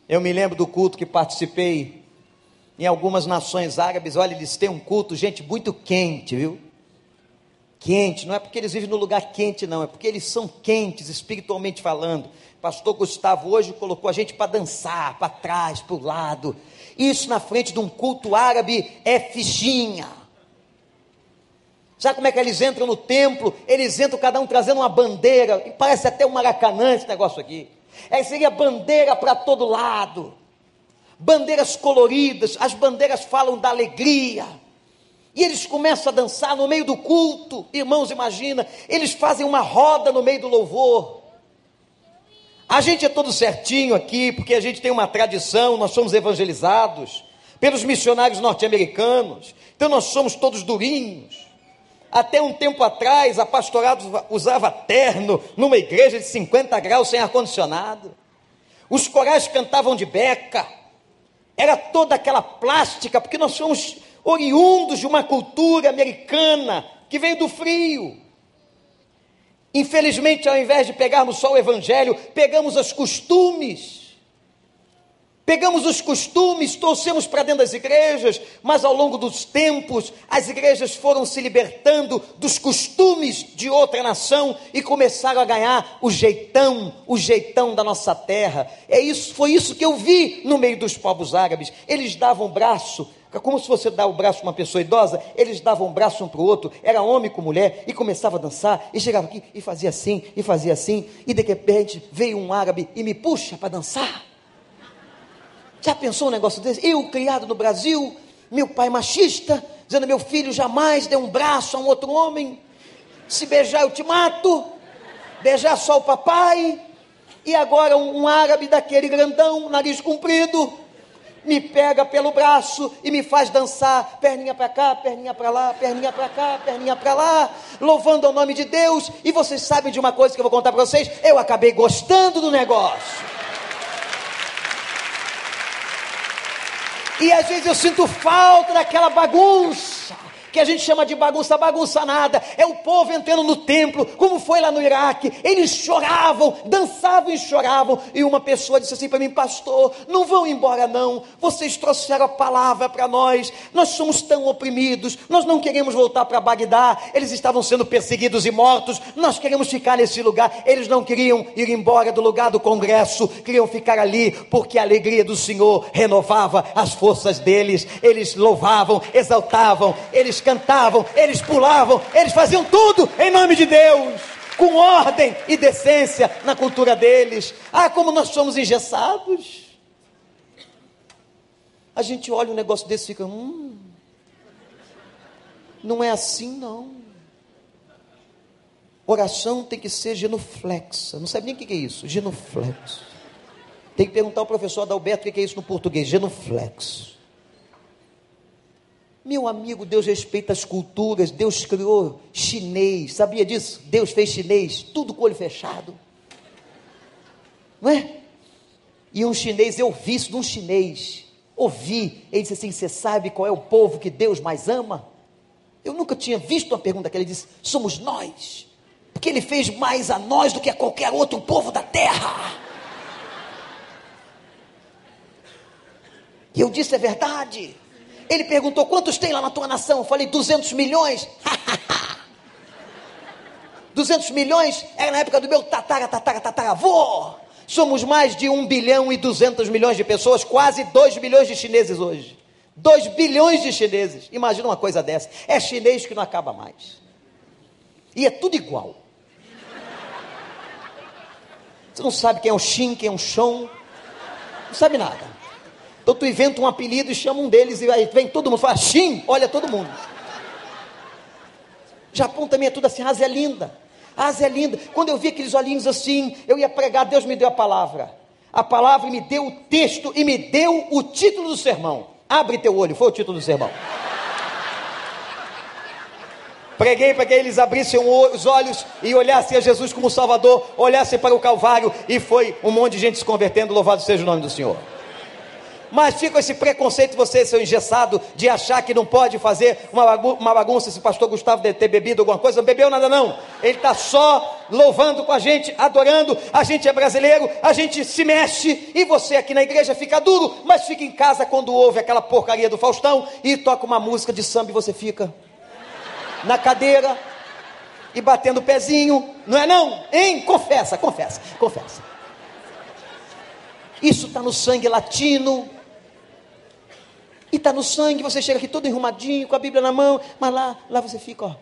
Eu me lembro do culto que participei em algumas nações árabes, olha, eles têm um culto, gente, muito quente, viu? Quente, não é porque eles vivem no lugar quente, não, é porque eles são quentes, espiritualmente falando. Pastor Gustavo hoje colocou a gente para dançar, para trás, para o lado. Isso na frente de um culto árabe é fichinha. Sabe como é que eles entram no templo? Eles entram cada um trazendo uma bandeira, e parece até um maracanã esse negócio aqui. É, seria bandeira para todo lado bandeiras coloridas, as bandeiras falam da alegria. E eles começam a dançar no meio do culto. Irmãos, imagina, eles fazem uma roda no meio do louvor. A gente é todo certinho aqui, porque a gente tem uma tradição, nós somos evangelizados pelos missionários norte-americanos. Então nós somos todos durinhos. Até um tempo atrás, a pastorado usava terno numa igreja de 50 graus sem ar-condicionado. Os corais cantavam de beca era toda aquela plástica, porque nós somos oriundos de uma cultura americana que veio do frio. Infelizmente, ao invés de pegarmos só o Evangelho, pegamos os costumes Pegamos os costumes, trouxemos para dentro das igrejas, mas ao longo dos tempos, as igrejas foram se libertando dos costumes de outra nação e começaram a ganhar o jeitão, o jeitão da nossa terra. É isso, foi isso que eu vi no meio dos povos árabes. Eles davam braço, como se você dá o braço para uma pessoa idosa, eles davam um braço um para o outro, era homem com mulher, e começava a dançar, e chegava aqui e fazia assim, e fazia assim, e de repente veio um árabe e me puxa para dançar. Já pensou um negócio desse? Eu, criado no Brasil, meu pai machista, dizendo: meu filho jamais dê um braço a um outro homem, se beijar eu te mato, beijar só o papai, e agora um, um árabe daquele grandão, nariz comprido, me pega pelo braço e me faz dançar, perninha para cá, perninha para lá, perninha para cá, perninha para lá, louvando o nome de Deus. E vocês sabem de uma coisa que eu vou contar para vocês? Eu acabei gostando do negócio. E às vezes eu sinto falta daquela bagunça que a gente chama de bagunça, bagunça nada, é o povo entrando no templo, como foi lá no Iraque, eles choravam, dançavam e choravam, e uma pessoa disse assim para mim, pastor, não vão embora não, vocês trouxeram a palavra para nós, nós somos tão oprimidos, nós não queremos voltar para Bagdá, eles estavam sendo perseguidos e mortos, nós queremos ficar nesse lugar, eles não queriam ir embora do lugar do congresso, queriam ficar ali, porque a alegria do Senhor renovava as forças deles, eles louvavam, exaltavam, eles cantavam, eles pulavam, eles faziam tudo em nome de Deus, com ordem e decência na cultura deles. Ah, como nós somos engessados. A gente olha um negócio desse e fica, hum, não é assim não. Oração tem que ser genuflexa. Não sabe nem o que é isso, genuflexo. Tem que perguntar ao professor Adalberto o que é isso no português, genuflexo. Meu amigo, Deus respeita as culturas, Deus criou chinês, sabia disso? Deus fez chinês, tudo com o olho fechado. Não é? E um chinês, eu vi isso de um chinês, ouvi, ele disse assim: Você sabe qual é o povo que Deus mais ama? Eu nunca tinha visto uma pergunta que ele disse: Somos nós, porque ele fez mais a nós do que a qualquer outro povo da terra. E eu disse: É verdade. Ele perguntou: quantos tem lá na tua nação? Eu falei: 200 milhões. 200 milhões era na época do meu tatara, tatara, tataravô. Somos mais de 1 bilhão e 200 milhões de pessoas, quase 2 bilhões de chineses hoje. 2 bilhões de chineses. Imagina uma coisa dessa. É chinês que não acaba mais. E é tudo igual. Você não sabe quem é o Xin, quem é o Shon. Não sabe nada. Então tu inventa um apelido e chama um deles e aí vem todo mundo, fala, Xim, olha todo mundo. Japão também é tudo assim, a Ásia é linda. Ásia é linda. Quando eu vi aqueles olhinhos assim, eu ia pregar, Deus me deu a palavra. A palavra me deu o texto e me deu o título do sermão. Abre teu olho, foi o título do sermão. Preguei para que eles abrissem os olhos e olhassem a Jesus como Salvador, olhassem para o Calvário e foi um monte de gente se convertendo. Louvado seja o nome do Senhor. Mas fica esse preconceito, você, seu engessado, de achar que não pode fazer uma bagunça se o pastor Gustavo deve ter bebido alguma coisa. Não bebeu nada, não. Ele está só louvando com a gente, adorando. A gente é brasileiro, a gente se mexe. E você aqui na igreja fica duro, mas fica em casa quando ouve aquela porcaria do Faustão e toca uma música de samba e você fica na cadeira e batendo o pezinho, não é não? Hein? Confessa, confessa, confessa. Isso está no sangue latino. E está no sangue, você chega aqui todo enrumadinho, com a Bíblia na mão, mas lá, lá você fica, ó.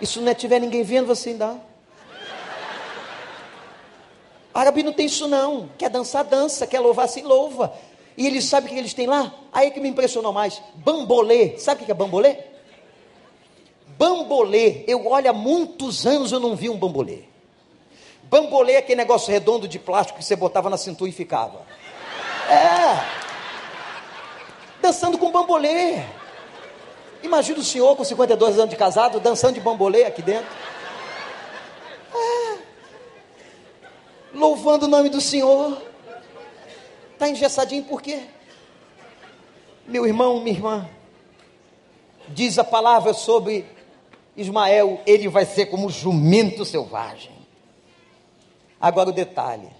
E se não é tiver ninguém vendo, você ainda. Árabe não tem isso não. Quer dançar, dança. Quer louvar, se louva. E eles sabem o que eles têm lá? Aí que me impressionou mais. Bambolê. Sabe o que é bambolê? Bambolê, eu olho há muitos anos eu não vi um bambolê. Bambolê é aquele negócio redondo de plástico que você botava na cintura e ficava. É. Dançando com bambolê. Imagina o senhor com 52 anos de casado dançando de bambolê aqui dentro. É. Louvando o nome do Senhor. Está engessadinho por quê? Meu irmão, minha irmã, diz a palavra sobre Ismael, ele vai ser como jumento selvagem. Agora o detalhe: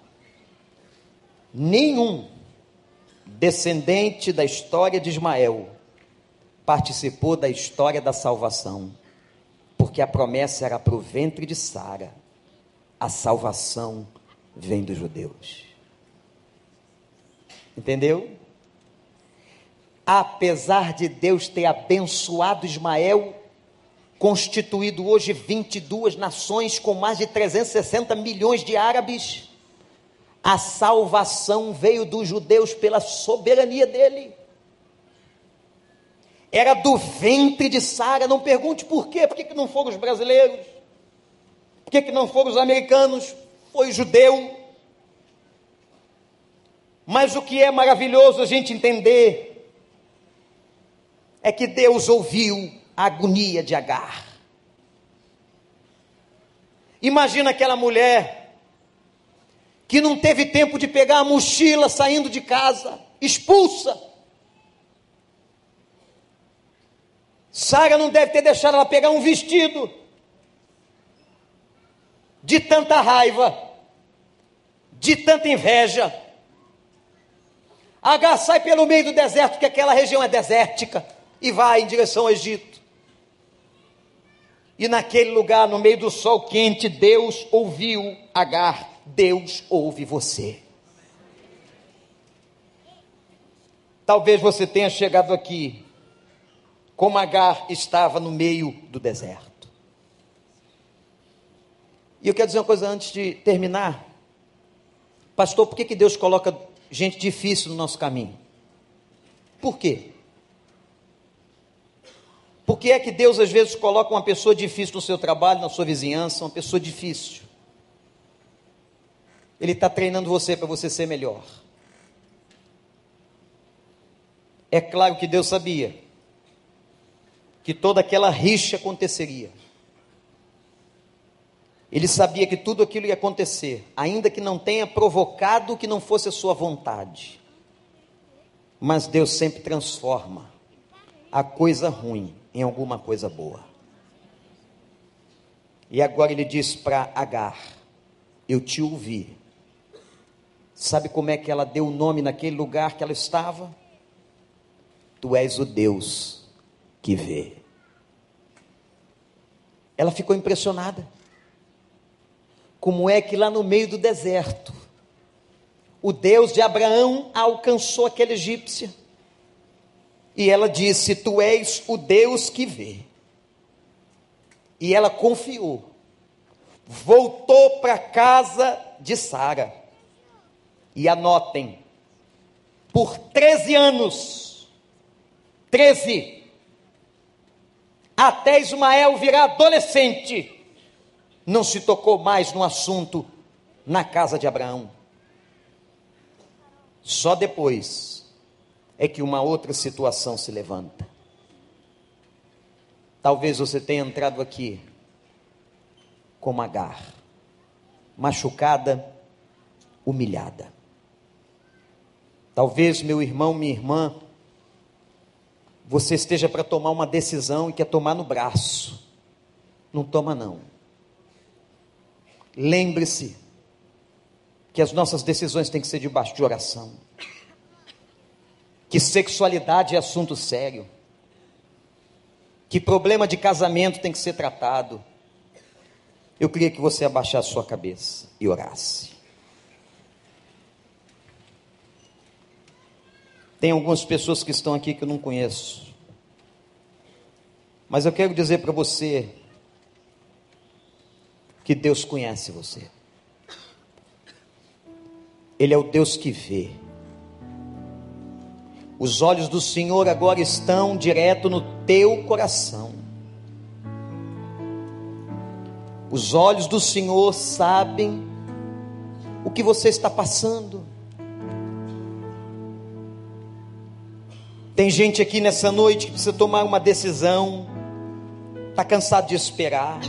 nenhum descendente da história de Ismael participou da história da salvação, porque a promessa era para o ventre de Sara, a salvação vem dos judeus. Entendeu? Apesar de Deus ter abençoado Ismael, constituído hoje 22 nações com mais de 360 milhões de árabes, a salvação veio dos judeus pela soberania dele. Era do ventre de Sara, não pergunte por quê, por que, que não foram os brasileiros? Por que, que não foram os americanos? Foi judeu. Mas o que é maravilhoso a gente entender é que Deus ouviu a agonia de Agar. Imagina aquela mulher que não teve tempo de pegar a mochila saindo de casa, expulsa. Sara não deve ter deixado ela pegar um vestido de tanta raiva, de tanta inveja. Agar sai pelo meio do deserto, que aquela região é desértica, e vai em direção ao Egito. E naquele lugar, no meio do sol quente, Deus ouviu Agar, Deus ouve você. Talvez você tenha chegado aqui como Agar estava no meio do deserto. E eu quero dizer uma coisa antes de terminar. Pastor, por que, que Deus coloca gente difícil no nosso caminho? Por quê? Por que é que Deus às vezes coloca uma pessoa difícil no seu trabalho, na sua vizinhança, uma pessoa difícil? Ele está treinando você para você ser melhor. É claro que Deus sabia que toda aquela rixa aconteceria. Ele sabia que tudo aquilo ia acontecer, ainda que não tenha provocado que não fosse a sua vontade. Mas Deus sempre transforma a coisa ruim em alguma coisa boa. E agora ele diz para Agar: Eu te ouvi. Sabe como é que ela deu o nome naquele lugar que ela estava? Tu és o Deus que vê. Ela ficou impressionada. Como é que lá no meio do deserto, o Deus de Abraão alcançou aquele egípcio? E ela disse: Tu és o Deus que vê. E ela confiou. Voltou para a casa de Sara. E anotem: por 13 anos. 13. Até Ismael virar adolescente, não se tocou mais no assunto na casa de Abraão. Só depois é que uma outra situação se levanta. Talvez você tenha entrado aqui como Agar, machucada, humilhada. Talvez, meu irmão, minha irmã, você esteja para tomar uma decisão e quer tomar no braço. Não toma, não. Lembre-se que as nossas decisões têm que ser debaixo de oração. Que sexualidade é assunto sério. Que problema de casamento tem que ser tratado. Eu queria que você abaixasse sua cabeça e orasse. Tem algumas pessoas que estão aqui que eu não conheço. Mas eu quero dizer para você que Deus conhece você. Ele é o Deus que vê. Os olhos do Senhor agora estão direto no teu coração. Os olhos do Senhor sabem o que você está passando. Tem gente aqui nessa noite que precisa tomar uma decisão, está cansado de esperar.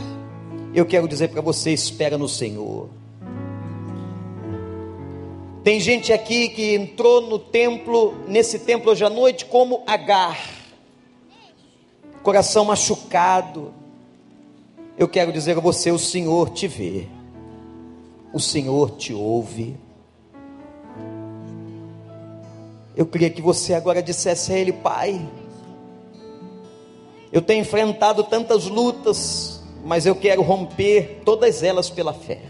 Eu quero dizer para você: espera no Senhor. Tem gente aqui que entrou no templo, nesse templo hoje à noite, como Agar, coração machucado. Eu quero dizer a você: o Senhor te vê, o Senhor te ouve. Eu queria que você agora dissesse a Ele, Pai, eu tenho enfrentado tantas lutas, mas eu quero romper todas elas pela fé.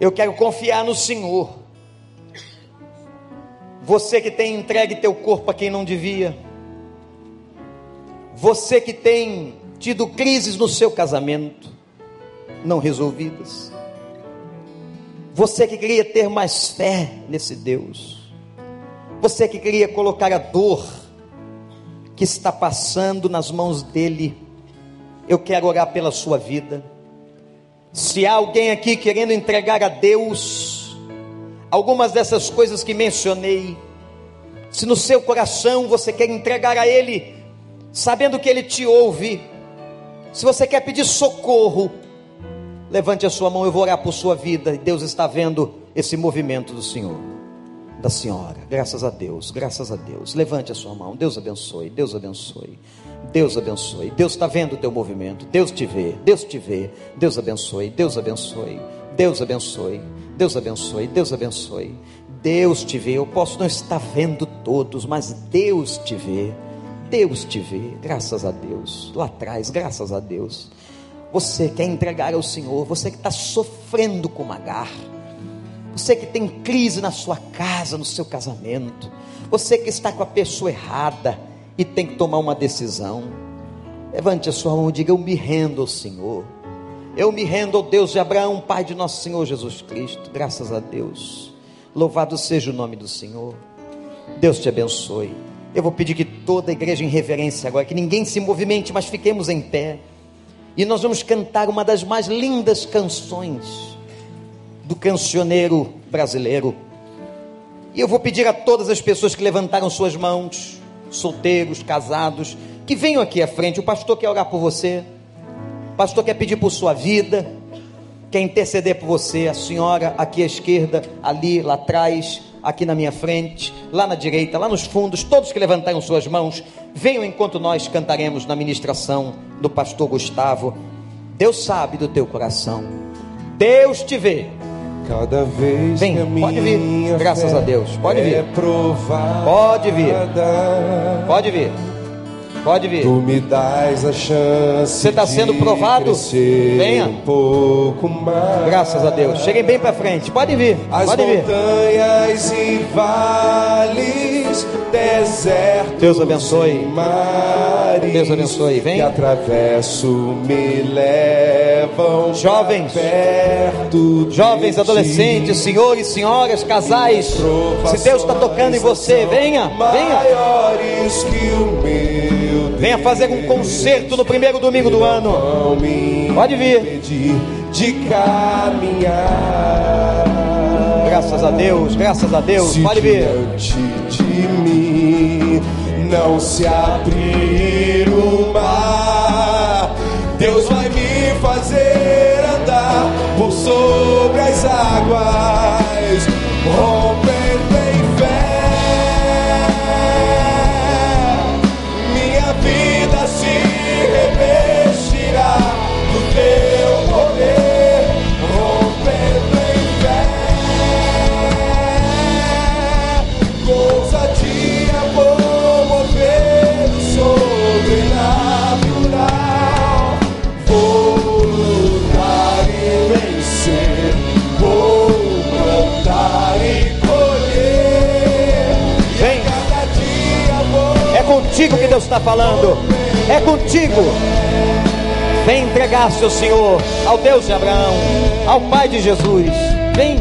Eu quero confiar no Senhor. Você que tem entregue teu corpo a quem não devia. Você que tem tido crises no seu casamento, não resolvidas. Você que queria ter mais fé nesse Deus. Você que queria colocar a dor que está passando nas mãos dele. Eu quero orar pela sua vida. Se há alguém aqui querendo entregar a Deus algumas dessas coisas que mencionei, se no seu coração você quer entregar a Ele, sabendo que Ele te ouve, se você quer pedir socorro, Levante a sua mão, eu vou orar por sua vida. E Deus está vendo esse movimento do Senhor, da senhora. Graças a Deus, graças a Deus. Levante a sua mão. Deus abençoe, Deus abençoe. Deus abençoe. Deus está vendo o teu movimento. Deus te vê, Deus te vê. Deus abençoe, Deus abençoe. Deus abençoe, Deus abençoe, Deus abençoe. Deus te vê. Eu posso não estar vendo todos, mas Deus te vê. Deus te vê, graças a Deus. Lá atrás, graças a Deus. Você quer entregar ao Senhor, você que está sofrendo com Agar, você que tem crise na sua casa, no seu casamento, você que está com a pessoa errada e tem que tomar uma decisão. Levante a sua mão e diga: Eu me rendo ao Senhor. Eu me rendo ao Deus de Abraão, Pai de nosso Senhor Jesus Cristo. Graças a Deus. Louvado seja o nome do Senhor. Deus te abençoe. Eu vou pedir que toda a igreja em reverência agora, que ninguém se movimente, mas fiquemos em pé. E nós vamos cantar uma das mais lindas canções do cancioneiro brasileiro. E eu vou pedir a todas as pessoas que levantaram suas mãos, solteiros, casados, que venham aqui à frente. O pastor quer orar por você. O pastor quer pedir por sua vida. Quer interceder por você. A senhora aqui à esquerda, ali, lá atrás aqui na minha frente, lá na direita, lá nos fundos, todos que levantaram suas mãos, venham enquanto nós cantaremos na ministração do pastor Gustavo. Deus sabe do teu coração. Deus te vê. Cada vez Vem, que pode vir. Graças a Deus. Pode vir. É Pode vir. Pode vir. Pode vir. Tu me dás a chance. Você está sendo provado? Venha. Um pouco mais. Graças a Deus. Cheguem bem para frente. Pode vir. As Pode vir. montanhas e vales desertos Deus abençoe. mares Deus abençoe. Vem. Que atravesso me levam Jovens. perto Jovens, adolescentes, senhores, senhoras, casais. Se Deus está tocando em você, venha, venha. Maiores que o meu Venha fazer um concerto no primeiro domingo do ano. Pode vir. de caminhar. Graças a Deus, graças a Deus. Pode vir. diante de mim não se abrir o mar, Deus vai me fazer andar por sobre as águas, contigo que Deus está falando. É contigo. Vem entregar seu Senhor ao Deus de Abraão, ao Pai de Jesus. Vem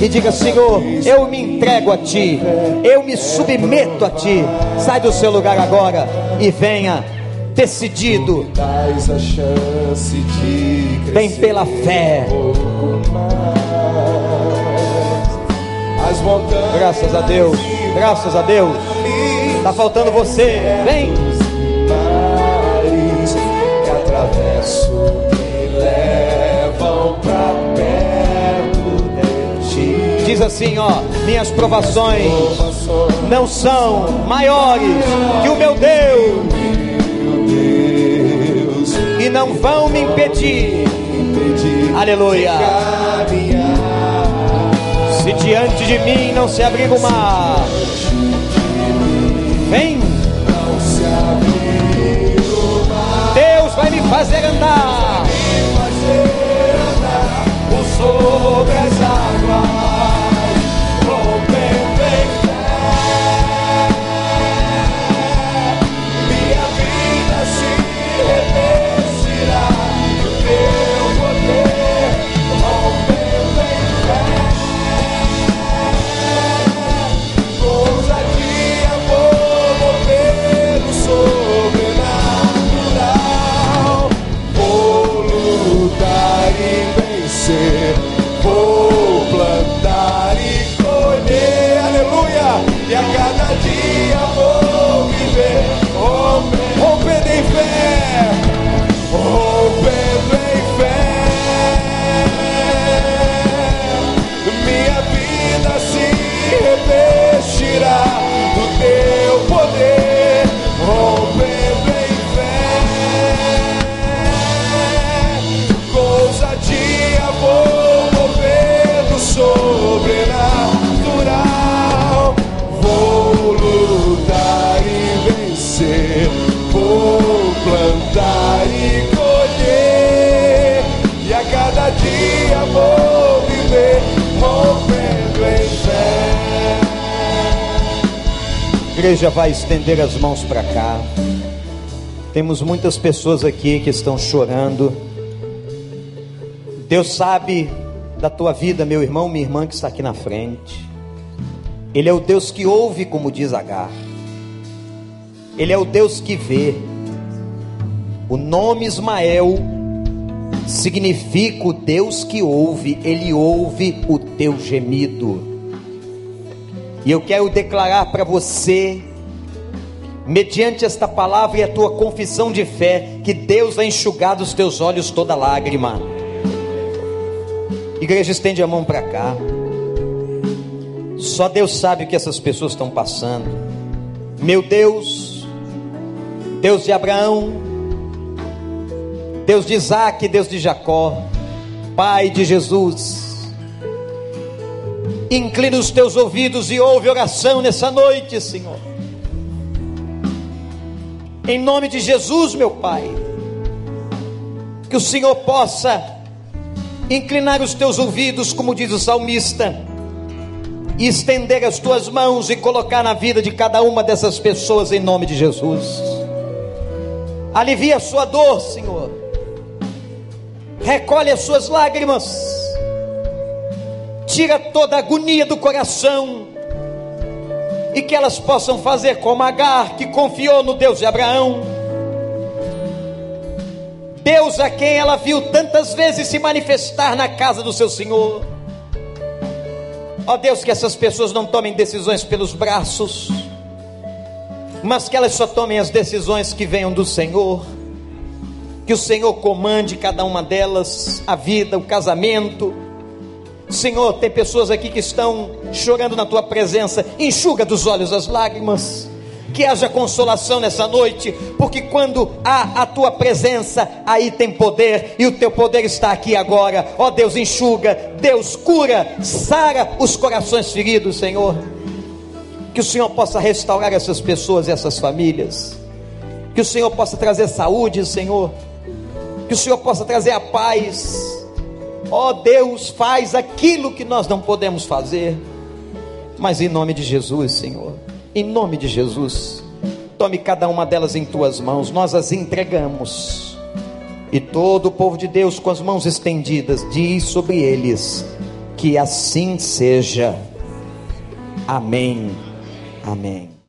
e diga: Senhor, eu me entrego a Ti, eu me submeto a Ti. Sai do seu lugar agora e venha decidido. Vem pela fé. Graças a Deus, graças a Deus. Está faltando você. Vem. mares que atravesso me levam pra perto de ti. Diz assim, ó, minhas provações não são maiores que o meu Deus e não vão me impedir. Aleluia. Se diante de mim não se abrir o mar, fazer andar. Vai estender as mãos para cá. Temos muitas pessoas aqui que estão chorando. Deus sabe da tua vida, meu irmão, minha irmã que está aqui na frente. Ele é o Deus que ouve, como diz Agar. Ele é o Deus que vê. O nome Ismael significa o Deus que ouve, ele ouve o teu gemido. E eu quero declarar para você, mediante esta palavra e a tua confissão de fé, que Deus vai enxugar dos teus olhos toda lágrima. Igreja, estende a mão para cá. Só Deus sabe o que essas pessoas estão passando. Meu Deus, Deus de Abraão, Deus de Isaac, Deus de Jacó, Pai de Jesus, inclina os teus ouvidos e ouve oração nessa noite, Senhor. Em nome de Jesus, meu Pai, que o Senhor possa inclinar os teus ouvidos, como diz o salmista, e estender as tuas mãos e colocar na vida de cada uma dessas pessoas em nome de Jesus. Alivia a sua dor, Senhor. Recolhe as suas lágrimas. Tira toda a agonia do coração. E que elas possam fazer como Agar, que confiou no Deus de Abraão. Deus a quem ela viu tantas vezes se manifestar na casa do seu Senhor. Ó Deus, que essas pessoas não tomem decisões pelos braços, mas que elas só tomem as decisões que venham do Senhor. Que o Senhor comande cada uma delas, a vida, o casamento. Senhor, tem pessoas aqui que estão chorando na tua presença, enxuga dos olhos as lágrimas que haja consolação nessa noite, porque quando há a tua presença, aí tem poder, e o teu poder está aqui agora. Ó Deus, enxuga, Deus cura, sara os corações feridos, Senhor. Que o Senhor possa restaurar essas pessoas e essas famílias. Que o Senhor possa trazer saúde, Senhor. Que o Senhor possa trazer a paz. Ó Deus, faz aquilo que nós não podemos fazer. Mas em nome de Jesus, Senhor em nome de Jesus, tome cada uma delas em tuas mãos, nós as entregamos. E todo o povo de Deus com as mãos estendidas diz sobre eles: que assim seja. Amém. Amém.